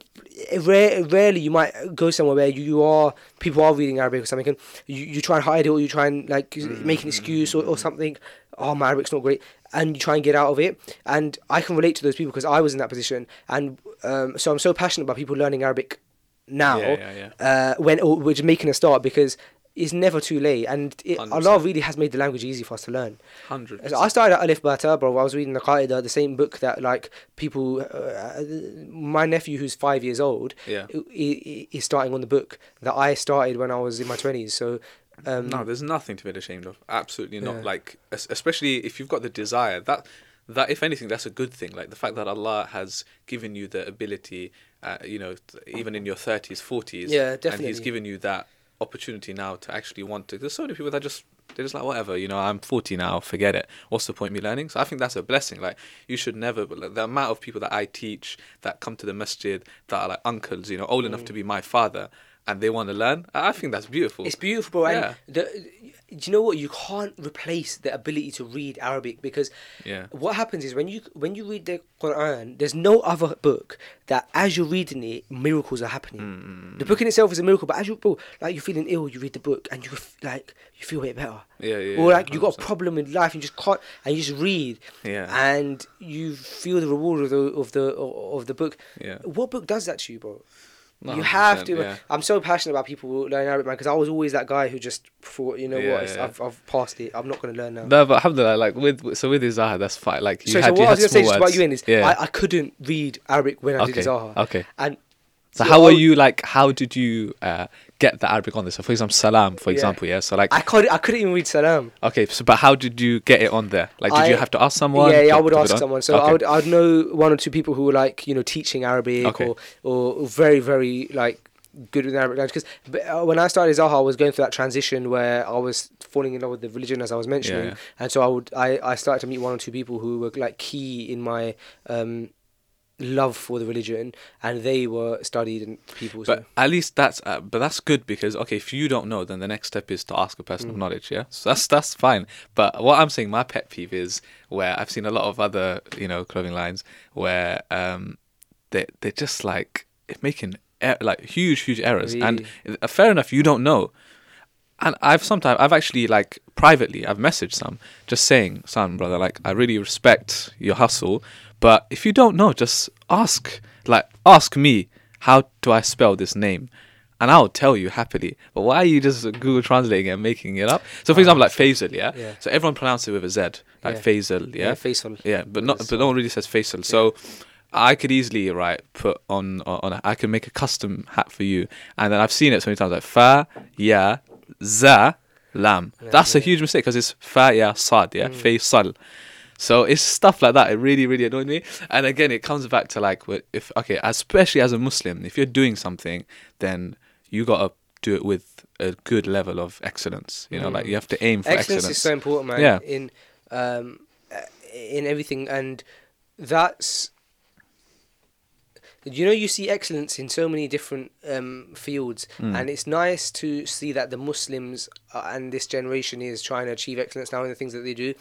Speaker 1: rare, rarely you might go somewhere where you, you are people are reading Arabic or something, and you, you try and hide it or you try and like make an excuse or, or something. Oh, my Arabic's not great, and you try and get out of it. And I can relate to those people because I was in that position, and um, so I'm so passionate about people learning Arabic now.
Speaker 2: Yeah, yeah, yeah.
Speaker 1: Uh, when or we're just making a start because it's never too late, and it,
Speaker 2: 100%.
Speaker 1: Allah really has made the language easy for us to learn.
Speaker 2: Hundred.
Speaker 1: So I started at Alif Bata, bro. I was reading the Qaeda, the same book that like people. Uh, my nephew, who's five years old,
Speaker 2: Yeah.
Speaker 1: he's starting on the book that I started when I was in my twenties. So, um,
Speaker 2: no, there's nothing to be ashamed of. Absolutely not.
Speaker 1: Yeah.
Speaker 2: Like, especially if you've got the desire. That, that if anything, that's a good thing. Like the fact that Allah has given you the ability, uh, you know, even in your thirties, forties,
Speaker 1: Yeah,
Speaker 2: and
Speaker 1: definitely.
Speaker 2: He's given you that opportunity now to actually want to. There's so many people that just they're just like whatever, you know. I'm 40 now, forget it. What's the point in me learning? So I think that's a blessing. Like you should never. but, like, the amount of people that I teach that come to the masjid that are like uncles, you know, old enough to be my father. And they want to learn. I think that's beautiful.
Speaker 1: It's beautiful, bro.
Speaker 2: Yeah.
Speaker 1: And the, do you know what? You can't replace the ability to read Arabic because
Speaker 2: Yeah.
Speaker 1: what happens is when you when you read the Quran, there's no other book that as you're reading it, miracles are happening.
Speaker 2: Mm, mm, mm
Speaker 1: The mm. book in itself is a miracle, but as you bro, like you're feeling ill, you read the book and you like you feel it better.
Speaker 2: Yeah, yeah,
Speaker 1: Or like you got a problem in life, and you just can't, and you just read.
Speaker 2: Yeah.
Speaker 1: And you feel the reward of the of the of the book.
Speaker 2: Yeah.
Speaker 1: What book does that to you, bro? You have to.
Speaker 2: yeah.
Speaker 1: I'm so passionate about people learning Arabic, man, because I was always that guy who just thought, you know
Speaker 2: Yeah,
Speaker 1: what,
Speaker 2: yeah.
Speaker 1: I've, I've passed it. I'm not going to learn now.
Speaker 2: No, but alhamdulillah, like with so with Izaha, that's fine. Like you
Speaker 1: so,
Speaker 2: had,
Speaker 1: so what I was going to say about you in is. I, I couldn't read Arabic when I
Speaker 2: Okay,
Speaker 1: did Izaha.
Speaker 2: okay.
Speaker 1: And
Speaker 2: so
Speaker 1: so
Speaker 2: how
Speaker 1: I
Speaker 2: are you like? How did you uh, get the Arabic on this? So for example, salam, for
Speaker 1: Yeah.
Speaker 2: example, yeah. So like,
Speaker 1: I couldn't, I couldn't even read Salam.
Speaker 2: okay, so but how did you get it on there? Like, did you have to ask someone?
Speaker 1: yeah, yeah, I would ask someone. So I would I'd know one or two people who were like, you know, teaching Arabic
Speaker 2: Okay.
Speaker 1: or, or very, very like good with Arabic language. Because uh, when I started Zaha, I was going through that transition where I was falling in love with the religion, as I was mentioning,
Speaker 2: yeah.
Speaker 1: and so I would, I, I started to meet one or two people who were like key in my um, love for the religion, and they were studied and people. So.
Speaker 2: But at least that's uh, but that's good because okay, if you don't know, then the next step is to ask a person of
Speaker 1: Mm.
Speaker 2: knowledge. Yeah, so that's that's fine. But what I'm saying, my pet peeve is where I've seen a lot of other you know clothing lines where um they they're just like making er- like huge huge errors, and uh, fair enough, you don't know. And I've sometimes I've actually like privately I've messaged some just saying, son, brother, like I really respect your hustle, but if you don't know, just ask. Like ask me, how do I spell this name? And I'll tell you happily. But why are you just Google translating it and making it up? So for uh, example, like Faisal, yeah?
Speaker 1: Yeah.
Speaker 2: So everyone pronounces it with a Z, like
Speaker 1: Yeah.
Speaker 2: Faisal, yeah?
Speaker 1: yeah, Faisal.
Speaker 2: Yeah, but not but no one really says Faisal. So I could easily right put on on a, I can make a custom hat for you, and then I've seen it so many times like fa ya za lam. That's a huge mistake because it's fa ya sad yeah mm. Faisal. So it's stuff like that. It really, really annoyed me. And again, it comes back to like, if okay, especially as a Muslim, if you're doing something, then you gotta do it with a good level of excellence. You know, like you have to aim for
Speaker 1: excellence,
Speaker 2: excellence.
Speaker 1: is so important, man.
Speaker 2: Yeah.
Speaker 1: In um, in everything, and that's you know you see excellence in so many different um, fields,
Speaker 2: Hmm.
Speaker 1: and it's nice to see that the Muslims uh, and this generation is trying to achieve excellence now in the things that they do,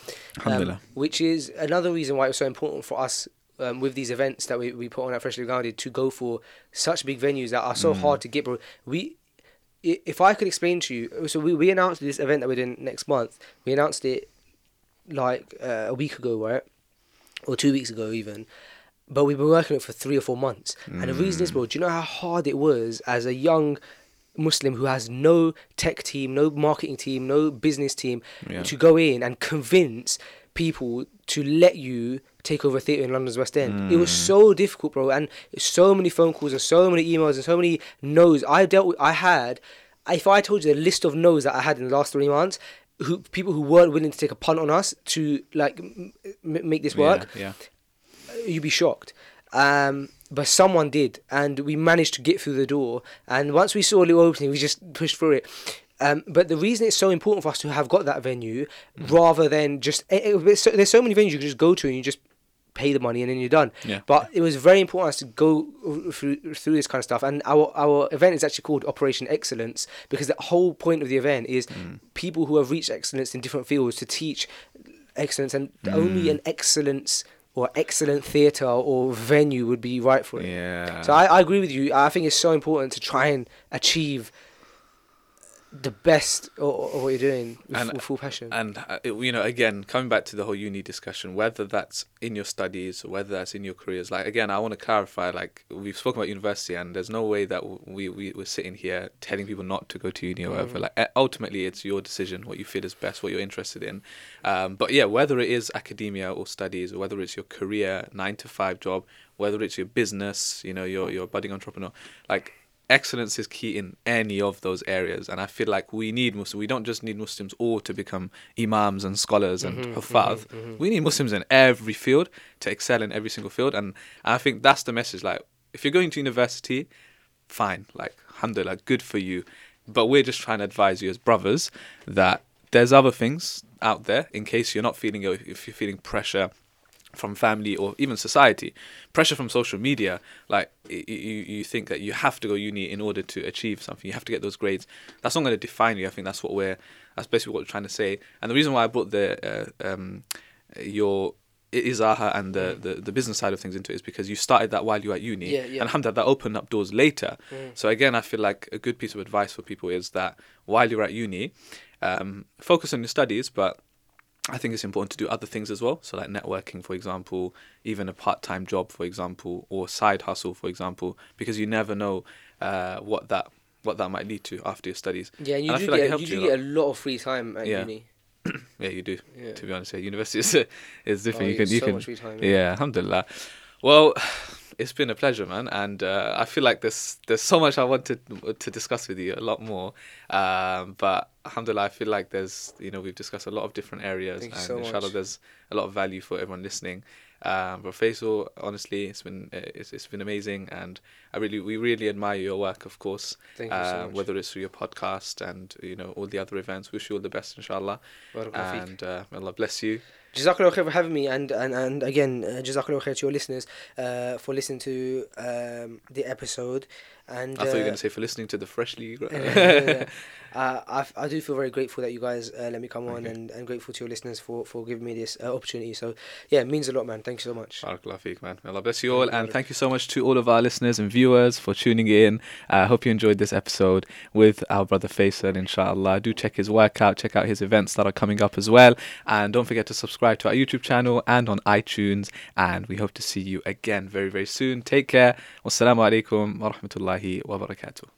Speaker 1: um, which is another reason why it was so important for us. Um, with these events that we, we put on at Freshly Grounded to go for such big venues that are so
Speaker 2: Hmm.
Speaker 1: hard to get, bro. We if I could explain to you, so we, we announced this event that we're doing next month. We announced it like uh, a week ago, right, or two weeks ago even. But we've been working on it for three or four months, and the reason is, bro. Do you know how hard it was as a young Muslim who has no tech team, no marketing team, no business team
Speaker 2: Yeah.
Speaker 1: to go in and convince people to let you take over a theatre in London's West End. It was so mm. difficult, bro, and so many phone calls and so many emails and so many no's. I dealt with, I had, if I told you the list of no's that I had in the last three months, who people who weren't willing to take a punt on us to like m- make this work,
Speaker 2: Yeah,
Speaker 1: you'd be shocked. Um, but someone did, and we managed to get through the door. And once we saw a little opening, we just pushed through it. Um, but the reason it's so important for us to have got that venue,
Speaker 2: Mm.
Speaker 1: rather than just eh, there's so, there's so many venues you can just go to and you just pay the money and then you're done.
Speaker 2: Yeah.
Speaker 1: But it was very important us to go through through this kind of stuff. And our our event is actually called Operation Excellence because the whole point of the event is
Speaker 2: Mm.
Speaker 1: people who have reached excellence in different fields to teach excellence, and
Speaker 2: Mm.
Speaker 1: only an excellence or excellent theatre or venue would be right for it.
Speaker 2: yeah.
Speaker 1: So I, I agree with you. I think it's so important to try and achieve the best of, of what you're doing with,
Speaker 2: And-
Speaker 1: full, full passion.
Speaker 2: And uh, you know, again, coming back to the whole uni discussion, whether that's in your studies or whether that's in your careers, like again, I want to clarify. Like we've spoken about university, and there's no way that we we we're sitting here telling people not to go to uni or whatever. Like uh, ultimately, it's your decision, what you feel is best, what you're interested in. Um, but yeah, whether it is academia or studies, or whether it's your career, nine to five job, whether it's your business, you know, you're you're budding entrepreneur, like excellence is key in any of those areas and i feel like we need muslims we don't just need muslims all to become imams and scholars and mm-hmm, huffaz. Mm-hmm, mm-hmm. we need muslims in every field to excel in every single field and i think that's the message like if you're going to university fine like alhamdulillah good for you. But we're just trying to advise you as brothers that there's other things out there in case you're not feeling if you're feeling pressure from family or even society, pressure from social media. Like you, you think that you have to go uni in order to achieve something. You have to get those grades. That's not going to define you. I think that's what we're. That's basically what we're trying to say. And the reason why I brought the uh, um, your Izaha and the, the, the business side of things into it is because you started that while you were at uni.
Speaker 1: Yeah, yeah.
Speaker 2: And alhamdulillah, that opened up doors later. So again, I feel like a good piece of advice for people is that while you're at uni, um, focus on your studies, but I think it's important to do other things as well. So like networking, for example, even a part-time job, for example, or side hustle, for example, because you never know uh, what that what that might lead to after your studies.
Speaker 1: yeah, and you
Speaker 2: and
Speaker 1: do
Speaker 2: feel like
Speaker 1: get you do
Speaker 2: you a
Speaker 1: get a lot of free time at
Speaker 2: Yeah.
Speaker 1: uni. [clears throat]
Speaker 2: Yeah, you do.
Speaker 1: Yeah.
Speaker 2: To be honest, yeah, university is is different.
Speaker 1: Oh,
Speaker 2: you can
Speaker 1: get
Speaker 2: you
Speaker 1: so
Speaker 2: can
Speaker 1: much free time.
Speaker 2: yeah, alhamdulillah. Well, it's been a pleasure, man, and uh, I feel like there's there's so much I wanted to discuss with you, a lot more. Um, but alhamdulillah, I feel like there's you know we've discussed a lot of different areas,
Speaker 1: Thank
Speaker 2: and
Speaker 1: so
Speaker 2: inshallah
Speaker 1: much.
Speaker 2: there's a lot of value for everyone listening. Um, but Faisal, honestly, it's been uh, it's, it's been amazing, and I really we really admire your work, of course.
Speaker 1: Thank you so
Speaker 2: uh,
Speaker 1: much.
Speaker 2: whether it's through your podcast and you know all the other events, wish you all the best, inshallah. And uh, may Allah bless you.
Speaker 1: Jazakallah khair for having me, and and, and again, uh, Jazakallah khair to your listeners uh, for listening to um, the episode. And
Speaker 2: I thought you were
Speaker 1: uh,
Speaker 2: going to say for listening to the freshly. [laughs] [laughs]
Speaker 1: uh, I, I do feel very grateful that you guys uh, let me come on, and, and grateful to your listeners for, for giving me this uh, opportunity. So, yeah, it means a lot, man. Thank you so much.
Speaker 2: Barakallah man. Allah bless you all. And thank you so much to all of our listeners and viewers for tuning in. I hope you enjoyed this episode with our brother Faisal, inshallah. Do check his work out, check out his events that are coming up as well. And don't forget to subscribe to our YouTube channel and on iTunes. And we hope to see you again very, very soon. Take care. Wassalamu alaikum wa rahmatullahi wa barakatuh.